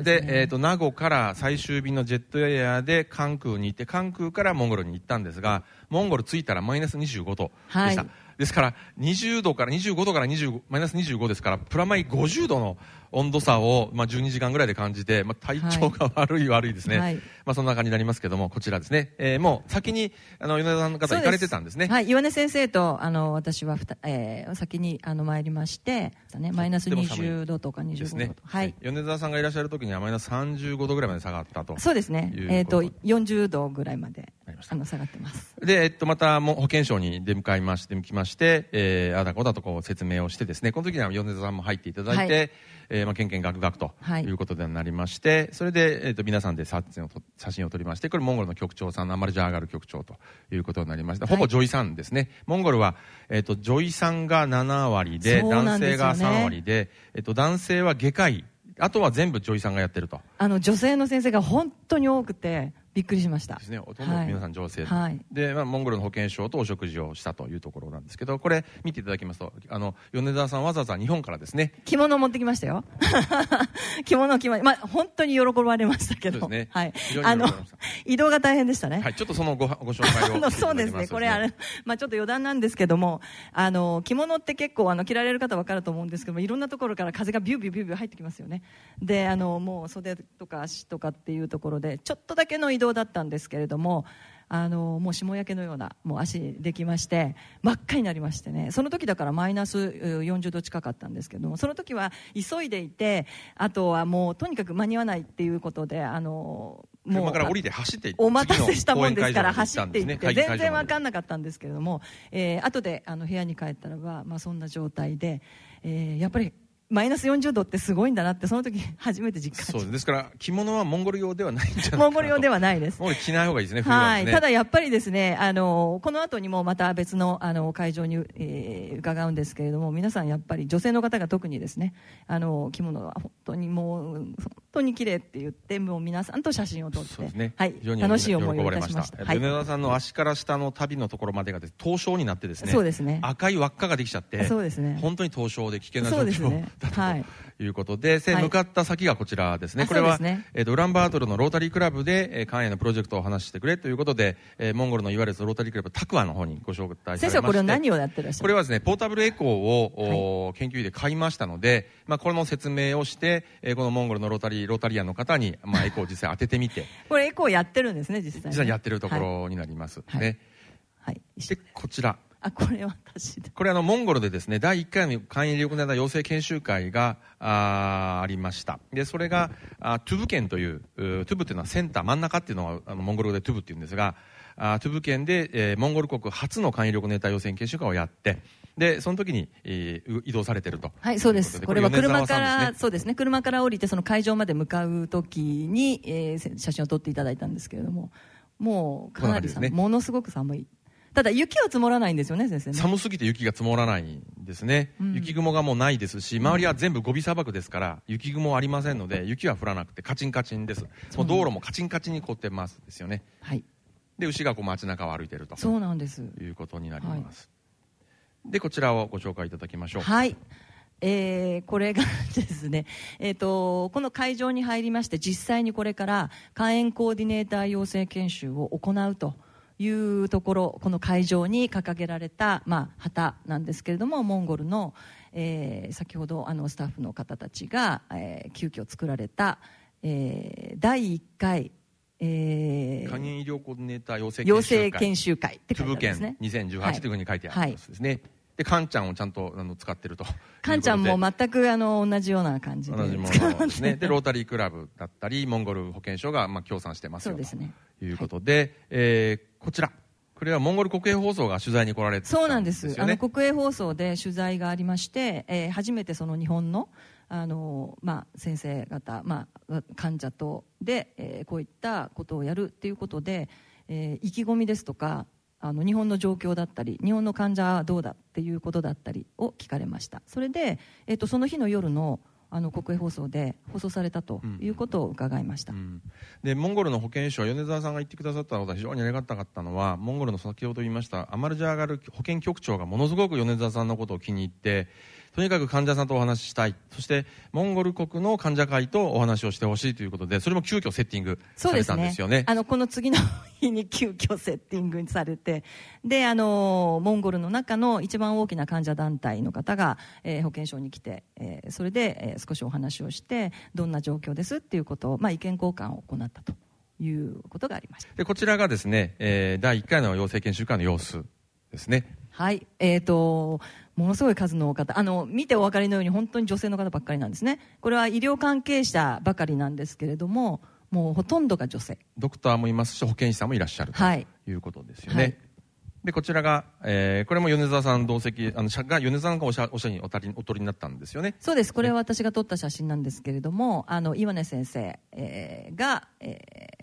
でねえっ、と、名護から最終便のジェットエアで関空に行って、関空からモンゴルに行ったんですが、モンゴル着いたらマイナス25度でした。はいですから、20度から25度から20マイナス25ですから、プラマイ50度の温度差を、まあ、12時間ぐらいで感じて、まあ、体調が悪い、悪いですね、はい。まあ、そんな感じになりますけどもこちらですね、えーもう先にあの米田さんの方行かれてたんですね。はい、岩根先生とあの私はふた、えー先にあの参りまして、ね、マイナスとっても寒い20度とか25度とね、はい、米沢さんがいらっしゃる時にはマイナス35度ぐらいまで下がったと。そうですね。えっ、こと。と40度ぐらいまであの下がってます。で、えっと、またもう保健省に出迎えまして、きまして、えー、あだこだとこう説明をしてですね、この時には米沢さんも入っていただいて、はいえー、まあ、けんけんがくがくとはいいうことでなりまして、それで、えっと、皆さんで撮影をと写真を撮りまして、これモンゴルの局長さんのアマルジャーガル局長ということになりまして、ほぼ女医さんですね。モンゴルは、えっと、女医さんが7割で、でね性が3割で、えっと、男性は外科医、あとは全部女医さんがやってると。あの女性の先生が本当に多くてびっくりしました。ですね、ほとんど皆さん女性で、はいで、まあ、モンゴルの保健省とお食事をしたというところなんですけど、これ見ていただきますと、あの、米沢さんわざわざ日本からですね、着物持ってきましたよ。(laughs) 着物を着ま、まあ、本当に喜ばれましたけど。そうですねはいあの移動が大変でしたね。はい、ちょっとそのごご紹介を (laughs) あのそうですね、これあれ、まあ、ちょっと余談なんですけども、あの着物って結構あの着られる方分かると思うんですけども、いろんなところから風がビュービュービュービュー入ってきますよね。で、あのもう袖とか足とかっていうところで、ちょっとだけの移動だったんですけれども。あのもう霜焼けのようなもう足できまして真っ赤になりましてねその時だからマイナスう40度近かったんですけどもその時は急いでいてあとはもうとにかく間に合わないっていうことであのもう車から降りて走っていってお待たせしたもんですから走っていって全然分かんなかったんですけれども、えー後であの部屋に帰ったらば、まあ、そんな状態で、えーやっぱりマイナス40度ってすごいんだなってその時 (laughs) 初めて実感しそうです。ですから着物はモンゴル用ではないんじゃないかモンゴル用ではないです。モンゴル着ない方がいいですね冬ははい、ただやっぱりですね、あのこの後にもまた別のあの会場に、えー伺うんですけれども、皆さんやっぱり女性の方が特にですね、あの着物は本当にもう本当に綺麗って言って、もう皆さんと写真を撮って、ね。はい。非常、に楽しい思いをいたた。しました。はい。米沢さんの足から下の旅のところまでがです凍傷になってですねそうですね。赤い輪っかができちゃってそうですね。本当に凍傷で危険な状そうです況ねはいということで、向かった先がこちらですね、あこれは、ねえーとウランバートルのロータリークラブで、えー、肝炎のプロジェクトを話してくれということで、えーモンゴルのいわゆるロータリークラブ、タクワの方にご紹介されまして先生はこれは何をやってらっしゃるこれはですね、ポータブルエコーを、お研究費で買いましたので、まあ、これの説明をして、えーこのモンゴルのロータリー、ロータリアンの方に、まあ、(laughs) エコーを実際当ててみて、これエコーやってるんですね、実際、ね。実際にやってるとこはいろになります。ね。はい。で、こちら。あ、これ私で。これあの、モンゴルでですね、第1回の肝炎力ネタ養成研修会が、あーありました。で、それが、あトゥブ県という、うトゥブっていうのはセンター、真ん中っていうのが、あの、モンゴル語でトゥブって言うんですが、あトゥブ県で、えーモンゴル国初の肝炎力ネタ養成研修会をやって、で、その時に、えーう移動されてると。はい、そうです。これは車から、そうですね、車から降りて、その会場まで向かうときに、えーせ写真を撮っていただいたんですけれども、もうかなり寒ねものすごく寒い。ただ、雪は積もらないんですよね、先生ね。寒すぎて雪が積もらないんですね、うん雪雲がもうないですし、周りは全部ゴビ砂漠ですから、雪雲ありませんので、雪は降らなくて、カチンカチンです。もう道路もカチンカチンに凍ってますですよね。はい。で、牛がこう街中を歩いてると。そうなんです。いうことになります。で、こちらをご紹介いただきましょう。はい。えーこれがですね、えっ、と、この会場に入りまして、実際にこれから肝炎コーディネーター養成研修を行うというところ、この会場に掲げられた、まあ、旗なんですけれども、モンゴルの、えー先ほどあのスタッフの方たちが、えー急遽作られた、えー第1回、えー肝炎医療コーディネーター養成養成研修会って書いてあるん県ですね。2018というふうに書いてありますですね。で、カンちゃんをちゃんとあの使ってると。カンちゃんも全くあの同じような感じで同じものですね。で、ロータリークラブだったり、モンゴル保健省がまあ協賛してますよということで、えーこちら。これはモンゴル国営放送が取材に来られてたそうなんです。あの国営放送で取材がありまして、えー初めてその日本のあの、まあ、先生方、まあ、患者とで、えーこういったことをやるっていうことで、えー意気込みですとかあの日本の状況だったり日本の患者はどうだっていうことだったりを聞かれました。それで、えー、とその日の夜のあの国営放送で放送されたということを伺いました、でモンゴルの保健省米沢さんが言ってくださったことは非常にありがたかったのはモンゴルの先ほど言いましたアマルジャーガル保健局長がものすごく米沢さんのことを気に入ってとにかく患者さんとお話ししたい。そしてモンゴル国の患者会とお話をしてほしいということでそれも急遽セッティングされたんですよね。あのこの次の日に急遽セッティングされてであのモンゴルの中の一番大きな患者団体の方が、えー、保健所に来て、えー、それで、えー、少しお話をしてどんな状況ですっていうことを、まあ、意見交換を行ったということがありました。でこちらがですね、えー、第1回の養成研修会の様子ですね。はい。えーとものすごい数の方。あの見てお分かりのように本当に女性の方ばっかりなんですね。これは医療関係者ばかりなんですけれどももうほとんどが女性。ドクターもいますし保健師さんもいらっしゃるということですよね、はいでこちらが、えー、これも米沢さん同席あのが米沢がおしゃおしゃにおたりお取りになったんですよね。そうです。これは私が撮った写真なんですけれどもあの岩根先生、えー、が、え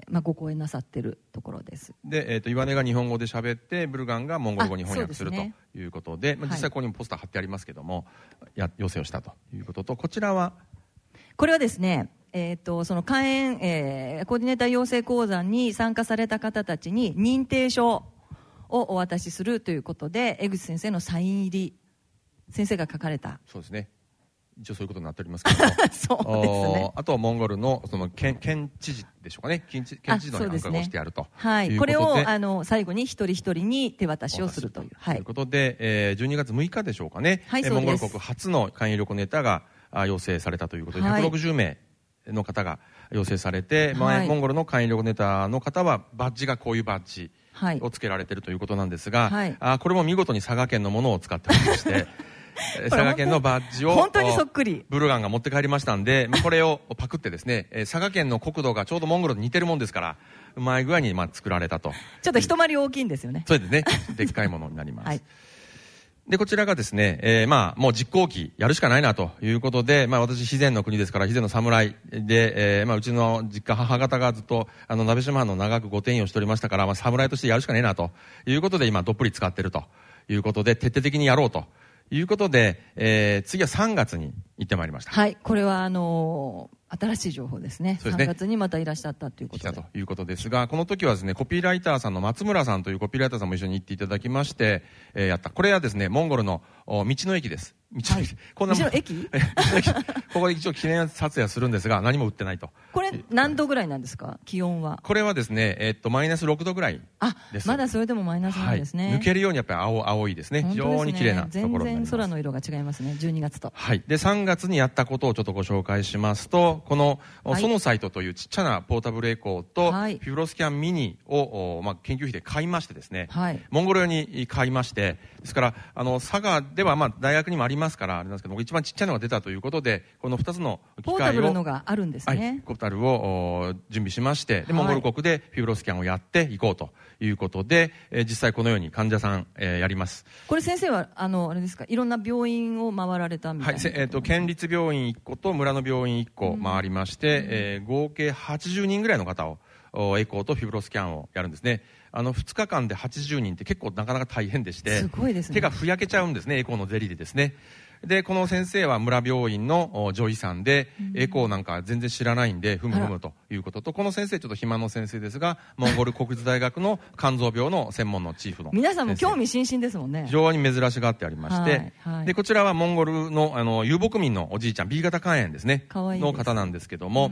ーまあ、ご講演なさってるところです。で、えーと、岩根が日本語で喋ってブルガンがモンゴル語に翻訳するということで、まあ、実際ここにもポスター貼ってありますけども、はい、や要請をしたということとこちらは？これはですねえーと、その肝炎、えー、コーディネーター養成講座に参加された方たちに認定証をお渡しするということで江口先生のサイン入り先生が書かれた。そうですね。一応そういうことになっておりますけど (laughs) そうですね。あとはモンゴルのその県県知事でしょうかね。県知県知事のなんかをしてやると、ね、はい。これをあの最後に一人一人に手渡しをするという。はい、ということで、えー、12月6日でしょうかね、はい、モンゴル国初の勧誘旅行ネタが要請されたということで、はい、160名の方が要請されて、はい、モンゴルの勧誘旅行ネタの方はバッジがこういうバッジをつけられているということなんですが、はい、あこれも見事に佐賀県のものを使っておりまして (laughs) 佐賀県のバッジを本当にそっくり。ブルガンが持って帰りましたんでこれをパクってですね佐賀県の国土がちょうどモンゴルと似てるもんですからうまい具合にまあ作られたと。ちょっと一回り大きいんですよね。そうですね。でっかいものになります、(laughs) はいで、こちらがですね、えー、まあ、もう実行機やるしかないなということで、まあ私、自然の国ですから、自然の侍で、えー、まあうちの実家母方がずっと、あの、鍋島藩の長くご転移をしておりましたから、まあ侍としてやるしかねえなということで、今、どっぷり使ってるということで、徹底的にやろうということで、えー、次は3月に行ってまいりました。はい、これはあの新しい情報ですね。すね。3月にまたいらっしゃったということで。ということですが、この時はですね、コピーライターさんの松村さんというコピーライターさんも一緒に行っていただきまして、えー、やった。これはですね、モンゴルの道の駅です。道の駅。こんな道の駅？ここで一応記念撮影するんですが、何も売ってないと。これ何度ぐらいなんですか？気温は。これはですね、えー、っと、マイナス6度ぐらいです。あ、まだそれでもマイナスなんですね。はい、抜けるようにやっぱり青、青いですね。非常に綺麗なところ全然空の色が違いますね、12月と。はい。で、3月にやったことをちょっとご紹介しますと、この、はい、ソノサイトというちっちゃなポータブルエコーと、はい、フィブロスキャンミニを、まあ、研究費で買いましてですね、はい、モンゴル用に買いまして、ですから、あの、佐賀では、まあ、大学にもありますから、あれなんですけど、一番ちっちゃいのが出たということで、この2つの機械を。ポータブルのがあるんですね。はい、ポータブルを準備しまして、で、モンゴル国でフィブロスキャンをやっていこうということで、えー、実際このように患者さん、えー、やります。これ先生は、あの、あれですか、いろんな病院を回られたみたいな？はい、えっ、ー、と、県立病院1個と村の病院1個回りまして、うん、えー、合計80人ぐらいの方を、エコーとフィブロスキャンをやるんですね。あの2日間で80人って結構なかなか大変でして、すごいですね、手がふやけちゃうんですね、エコーのゼリーでですね。で、この先生は村病院の女医さんで、うん、エコーなんか全然知らないんで、ふむふむということと、この先生ちょっと暇の先生ですが、モンゴル国立大学の (laughs) 肝臓病の専門のチーフの。皆さんも興味津々ですもんね。非常に珍しがってありまして、はいはい、で、こちらはモンゴルの、あの、遊牧民のおじいちゃん、B 型肝炎ですね。かわいいの方なんですけども、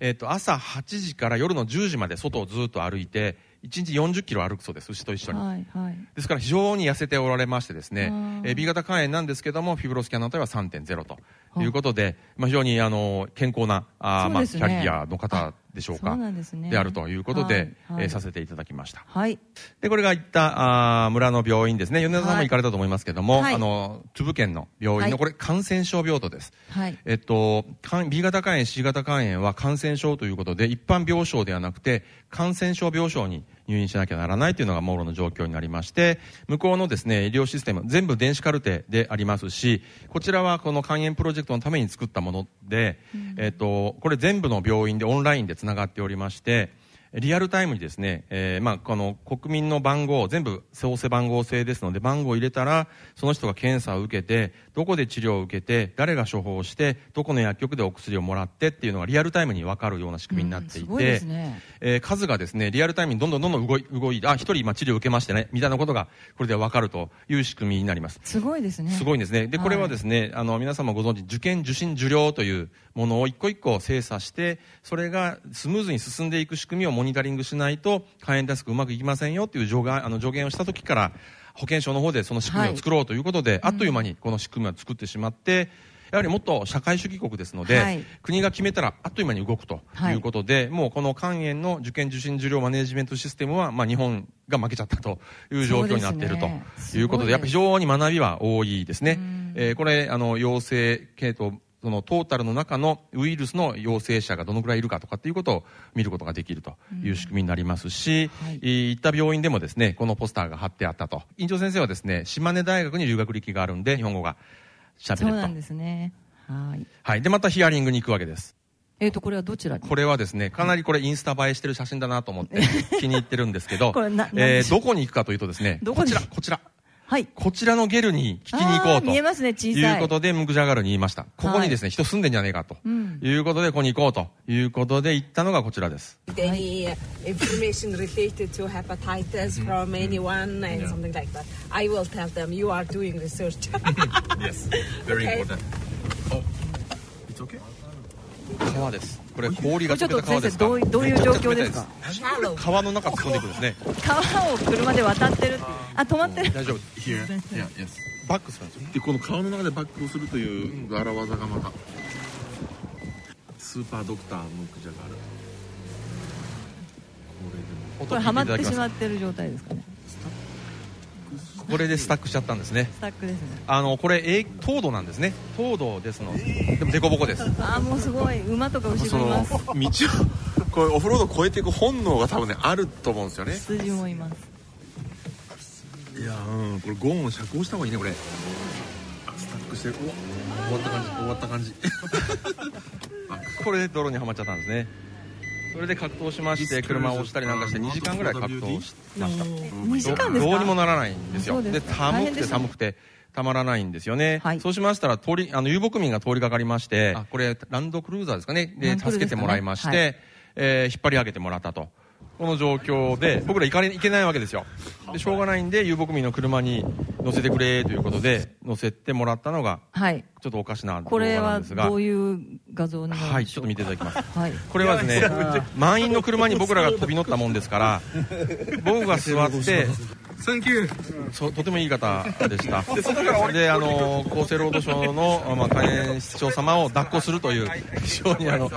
えっ、と、朝8時から夜の10時まで外をずっと歩いて、1日40キロ歩くそうです、牛と一緒に。はいはい、ですから非常に痩せておられましてですね、えー、B 型肝炎なんですけども、フィブロスキャンの値は3.0ということで、まあ、非常にあの健康なあ、ね、まあ、キャリアの方でしょうか。ですね。であるということで、はいはい、えー、させていただきました。はい。で、これが行ったあ村の病院ですね。米田さんも行かれたと思いますけども、はい、あの、都府県の病院の、これ感染症病棟です。はい。えっと、B 型肝炎、C 型肝炎は感染症ということで、一般病床ではなくて、感染症病床に入院しなきゃならないというのがモーロの状況になりまして、向こうのですね、医療システム、全部電子カルテでありますし、こちらはこの肝炎プロジェクトのために作ったもので、うん、えっと、これ全部の病院でオンラインで繋がっておりまして、リアルタイムにですね、えー、まあ、この国民の番号、全部創生番号制ですので、番号を入れたら、その人が検査を受けて、どこで治療を受けて、誰が処方して、どこの薬局でお薬をもらってっていうのがリアルタイムに分かるような仕組みになっていて、うんね、えー、数がですね、リアルタイムにどんどんどんどん動い、動いあ、一人今治療を受けましてね、みたいなことが、これで分かるという仕組みになります。すごいですね。すごいんですね。で、これはですね、はい、あの、皆様ご存知、受験、受診、受領というものを一個一個精査して、それがスムーズに進んでいく仕組みをモニタリングしないと、と肝炎対策うまくいきませんよっていう助言あの助言をした時から保健省の方でその仕組みを作ろうということで、はい、あっという間にこの仕組みを作ってしまって、やはりもっと社会主義国ですので、はい、国が決めたらあっという間に動くということで、はい、もうこの肝炎の受験受診受領マネジメントシステムは、まあ、日本が負けちゃったという状況になっているということで、でね、やっぱり非常に学びは多いですね。えー、これ、あの、陽性系統そのトータルの中のウイルスの陽性者がどのくらいいるかとかっていうことを見ることができるという仕組みになりますし、うんはい、行った病院でもですね、このポスターが貼ってあったと。院長先生はですね、島根大学に留学歴があるんで、日本語が喋れると。そうなんですね。はい。はい。で、またヒアリングに行くわけです。えっ、ー、と、これはどちらこれはですね、かなりこれインスタ映えしてる写真だなと思って気に入ってるんですけど、(laughs) えー、どこに行くかというとですね、こちら、こちら。はい、こちらのゲルに聞きに行こうと。見、い,うことで、ムクジャガルに言いました。ここにですね、人住んでんじゃねえかと、いうことで、ここに行こうということで行ったのがこちらです。はい (laughs) 川です。これ氷が溶けた川ですか？どうどういう状況ですか？川の中突っ込んでいくんですね。川を車で渡ってる。あ止まってる。大丈夫。Here? Yeah, yes. バックするんですよ。でこの川の中でバックをするという荒技がまた。スーパードクターのクジャがある。これはまってしまってる状態ですかね。これでスタックしちゃったんですね。スタックですね。あのこれ、え糖度なんですね。糖度ですの。でも凸凹です。あもうすごい。馬とか後ろいます。道をこれオフロード越えていく本能が多分ねあると思うんですよね。羊もいます。いやうんこれゴーンを遮光した方がいいねこれ。スタックして終わった感じ終わった感じ。(laughs) これで泥にはまっちゃったんですねそれで格闘しまして車を押したりなんかして2時間ぐらい格闘しました。2時間ですか？どうにもならないんですよ。で寒くて寒くてたまらないんですよね、はい、そうしましたら通りあの遊牧民が通りかかりましてこれランドクルーザーですかね。で助けてもらいまして、ねはい、えー、引っ張り上げてもらったとこの状況で僕ら行かれ行けないわけですよ。でしょうがないんで遊牧民の車に乗せてくれということで乗せてもらったのが、はい、ちょっとおかしな動画なんですが。これはどういう画像にはいちょっと見ていただきます、はい、これはですね満員の車に僕らが飛び乗ったもんですから僕が座ってサンキュー。そとてもいい方でした。であの厚生労働省の、まあ、加園室長様を抱っこするという非常にあの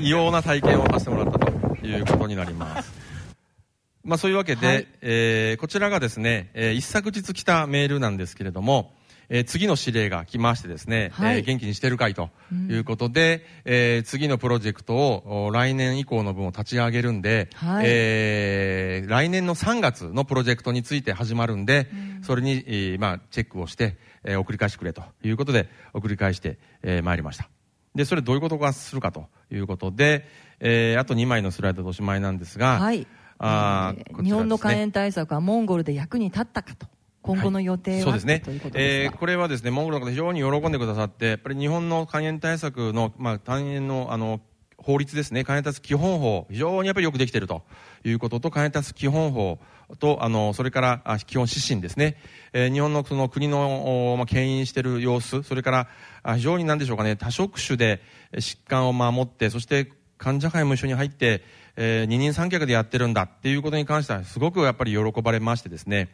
異様な体験をさせてもらったということになります。(laughs) まあそういうわけで、はい、えー、こちらがですね、えー、一昨日来たメールなんですけれども、えー、次の指令が来ましてですね、はい、えー、元気にしてるかいということで、うん、えー、次のプロジェクトを来年以降の分を立ち上げるんで、はい、えー、来年の3月のプロジェクトについて始まるんで、うん、それに、えー、まあチェックをして、えー、送り返してくれということで送り返して、えー、参りました。で、それどういうことがするかということで、えー、あと2枚のスライドでおしまいなんですが、はい。あ、えーね、日本の肝炎対策はモンゴルで役に立ったかと。今後の予定は、はい、そうですね。とえー、これはですね、モンゴルの方非常に喜んでくださって、やっぱり日本の肝炎対策の、まあ、肝炎の、あの、法律ですね、肝炎対策基本法、非常にやっぱりよくできているということと、肝炎対策基本法と、あの、それから、あ基本指針ですね、えー、日本のその国の、まあ、牽引している様子、それから、あ非常になんでしょうかね、多職種で疾患を守って、そして患者会も一緒に入って、えー、二人三脚でやってるんだっていうことに関してはすごくやっぱり喜ばれましてですね、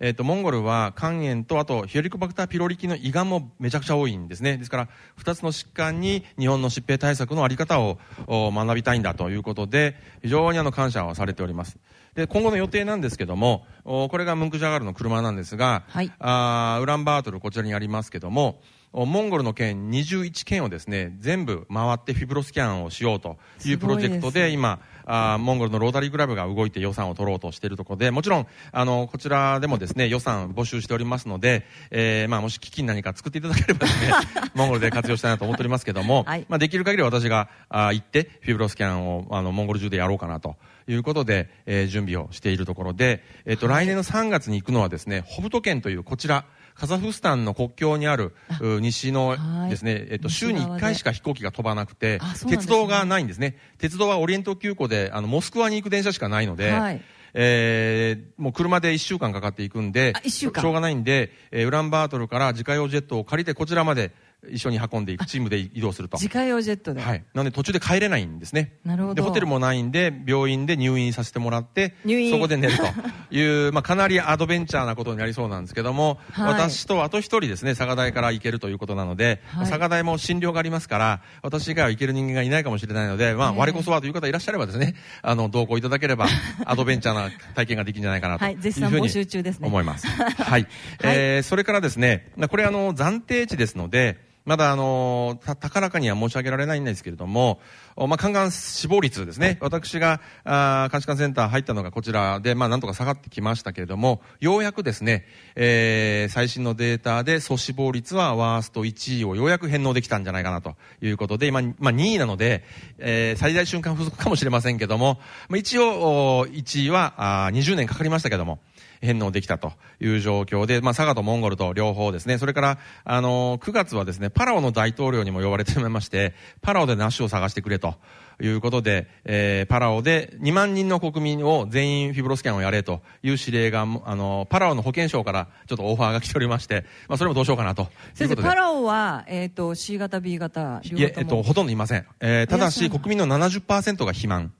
えっ、ー、と、モンゴルは肝炎とあとヒオリコバクターピロリ菌の胃がんもめちゃくちゃ多いんですね。ですから、二つの疾患に日本の疾病対策のあり方を学びたいんだということで、非常にあの感謝をされております。で、今後の予定なんですけども、おこれがムンクジャガールの車なんですが、はいあーウランバートルこちらにありますけどもおモンゴルの県21県をですね全部回ってフィブロスキャンをしようというプロジェクトで今あーモンゴルのロータリークラブが動いて予算を取ろうとしているところでもちろんあのこちらでもですね予算募集しておりますので、えーまあ、もし基金何か作っていただければですね (laughs) モンゴルで活用したいなと思っておりますけども、まあ、できる限り私があー行ってフィブロスキャンをあのモンゴル中でやろうかなということで、えー準備をしているところで、えっと来年の3月に行くのはですねホブト県というこちらカザフスタンの国境にあるう西のですね、えっと、週に1回しか飛行機が飛ばなくて、鉄道がないんですね。鉄道はオリエント急行で、あの、モスクワに行く電車しかないので、はい。えーもう車で1週間かかっていくんで、一週間。しょうがないんで、えーウランバートルから自家用ジェットを借りてこちらまで一緒に運んでいく、チームで移動すると。自家用ジェットで。はい。なので途中で帰れないんですね。なるほど。で、ホテルもないんで、病院で入院させてもらって、入院そこで寝ると (laughs) いう、まあ、かなりアドベンチャーなことになりそうなんですけども、はい私とあと一人ですね、佐賀大から行けるということなので、はい佐賀大も診療がありますから、私以外は行ける人間がいないかもしれないので、まあ、ええ我こそはという方いらっしゃればですね、あの、同行いただければ、(laughs) アドベンチャーな体験ができるんじゃないかなとはいいうふうに絶賛募集中ですね思います。(laughs) はい。えーそれからですね、これあの、暫定値ですので、まだあの、た高らかには申し上げられないんですけれども、おまあ、肝がん死亡率ですね。私が、あー監視官センター入ったのがこちらで、まあ、なんとか下がってきましたけれども、ようやくですね、えー最新のデータで、総死亡率はワースト1位をようやく返納できたんじゃないかなということで、今、まあ、2位なので、えー最大瞬間風速かもしれませんけども、まあ、一応、お1位は、あー20年かかりましたけども、返納できたという状況で、まあ、佐賀とモンゴルと両方ですね、それから、あの9月はですね、パラオの大統領にも呼ばれてまいまして、パラオでナッシュを探してくれということで、えーパラオで2万人の国民を全員フィブロスキャンをやれという指令が、あのパラオの保健省からちょっとオファーが来ておりまして、まあ、それもどうしようかなと先生。パラオは、えっ、と、C 型、B 型、両いえ、えっと、ほとんどいません。えーただし、国民の70%が肥満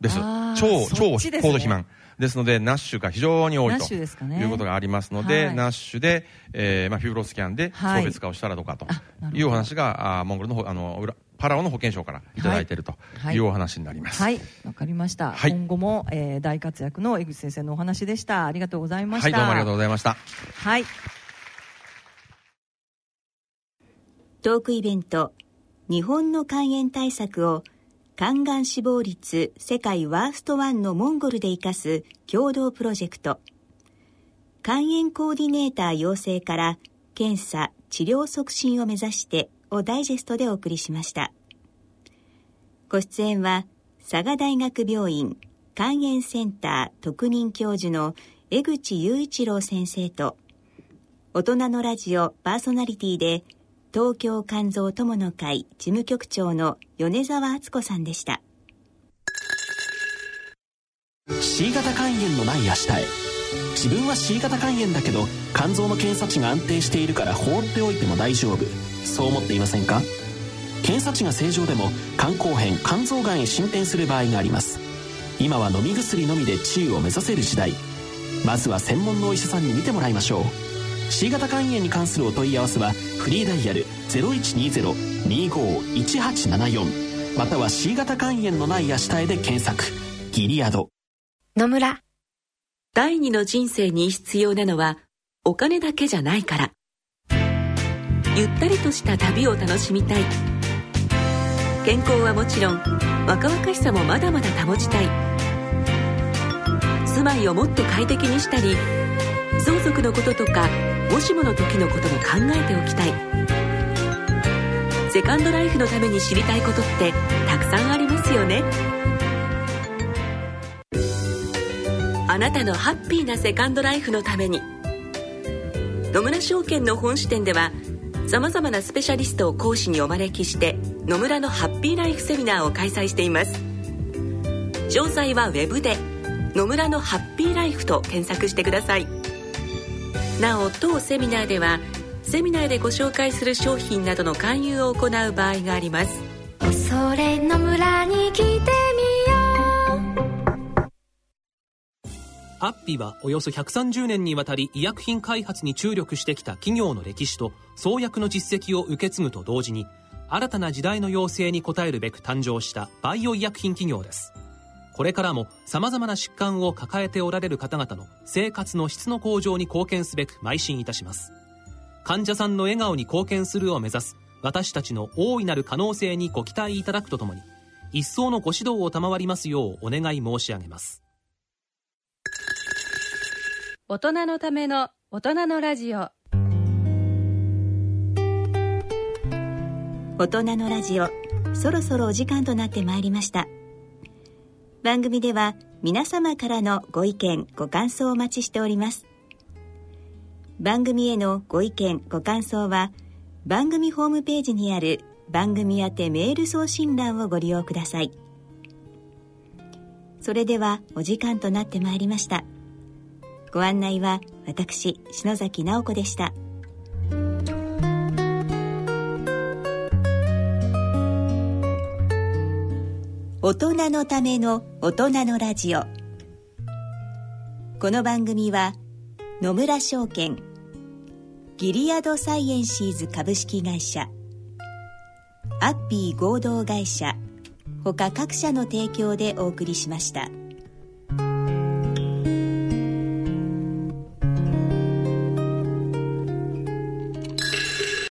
です。超、そ超高度肥満。ですので、ナッシュが非常に多いということがありますので、はいナッシュで、えーまあ、フィブロスキャンではい送別化をしたらどうかというお話が、あーモンゴルのほあの裏パラオの保健省からいただいているとはいいうお話になります。はい、わかりました。はい今後も、えー大活躍の江口先生のお話でした。ありがとうございました。はい、どうもありがとうございました。はい。トークイベント日本の肝炎対策を肝がん死亡率世界ワーストワンのモンゴルで生かす共同プロジェクト。肝炎コーディネーター養成から検査治療促進を目指してをダイジェストでお送りしました。ご出演は佐賀大学病院肝炎センター特任教授の江口雄一郎先生と大人のラジオパーソナリティで東京肝臓友の会事務局長の米沢敦子さんでした。C 型肝炎のない明日へ。自分は C 型肝炎だけど肝臓の検査値が安定しているから放っておいても大丈夫。そう思っていませんか？検査値が正常でも肝硬変肝臓がんへ進展する場合があります。今は飲み薬のみで治癒を目指せる時代。まずは専門のお医者さんに診てもらいましょう。C 型肝炎に関するお問い合わせはフリーダイヤル0120-25-1874または C 型肝炎のない明日へで検索。ギリアド。野村。第二の人生に必要なのはお金だけじゃないから。ゆったりとした旅を楽しみたい。健康はもちろん若々しさもまだまだ保ちたい。住まいをもっと快適にしたり相続のこととかもしもの時のことも考えておきたい。セカンドライフのために知りたいことってたくさんありますよね。あなたのハッピーなセカンドライフのために。野村証券の本支店ではさまざまなスペシャリストを講師にお招きして野村のハッピーライフセミナーを開催しています。詳細はウェブで「野村のハッピーライフ」と検索してください。なお当セミナーではセミナーでご紹介する商品などの勧誘を行う場合があります。それの村に来てみよアッピはおよそ130年にわたり医薬品開発に注力してきた企業の歴史と創薬の実績を受け継ぐと同時に新たな時代の要請に応えるべく誕生したバイオ医薬品企業です。これからも様々な疾患を抱えておられる方々の生活の質の向上に貢献すべく邁進いたします。患者さんの笑顔に貢献するを目指す私たちの大いなる可能性にご期待いただくとともに一層のご指導を賜りますようお願い申し上げます。大人のための大人のラジオ。大人のラジオそろそろお時間となってまいりました番組では皆様からのご意見ご感想をお待ちしております。番組へのご意見ご感想は番組ホームページにある番組宛てメール送信欄をご利用ください。それではお時間となってまいりました。ご案内は私篠崎直子でした。大人のための大人のラジオこの番組は野村証券ギリアドサイエンシーズ株式会社アッピー合同会社ほか各社の提供でお送りしました。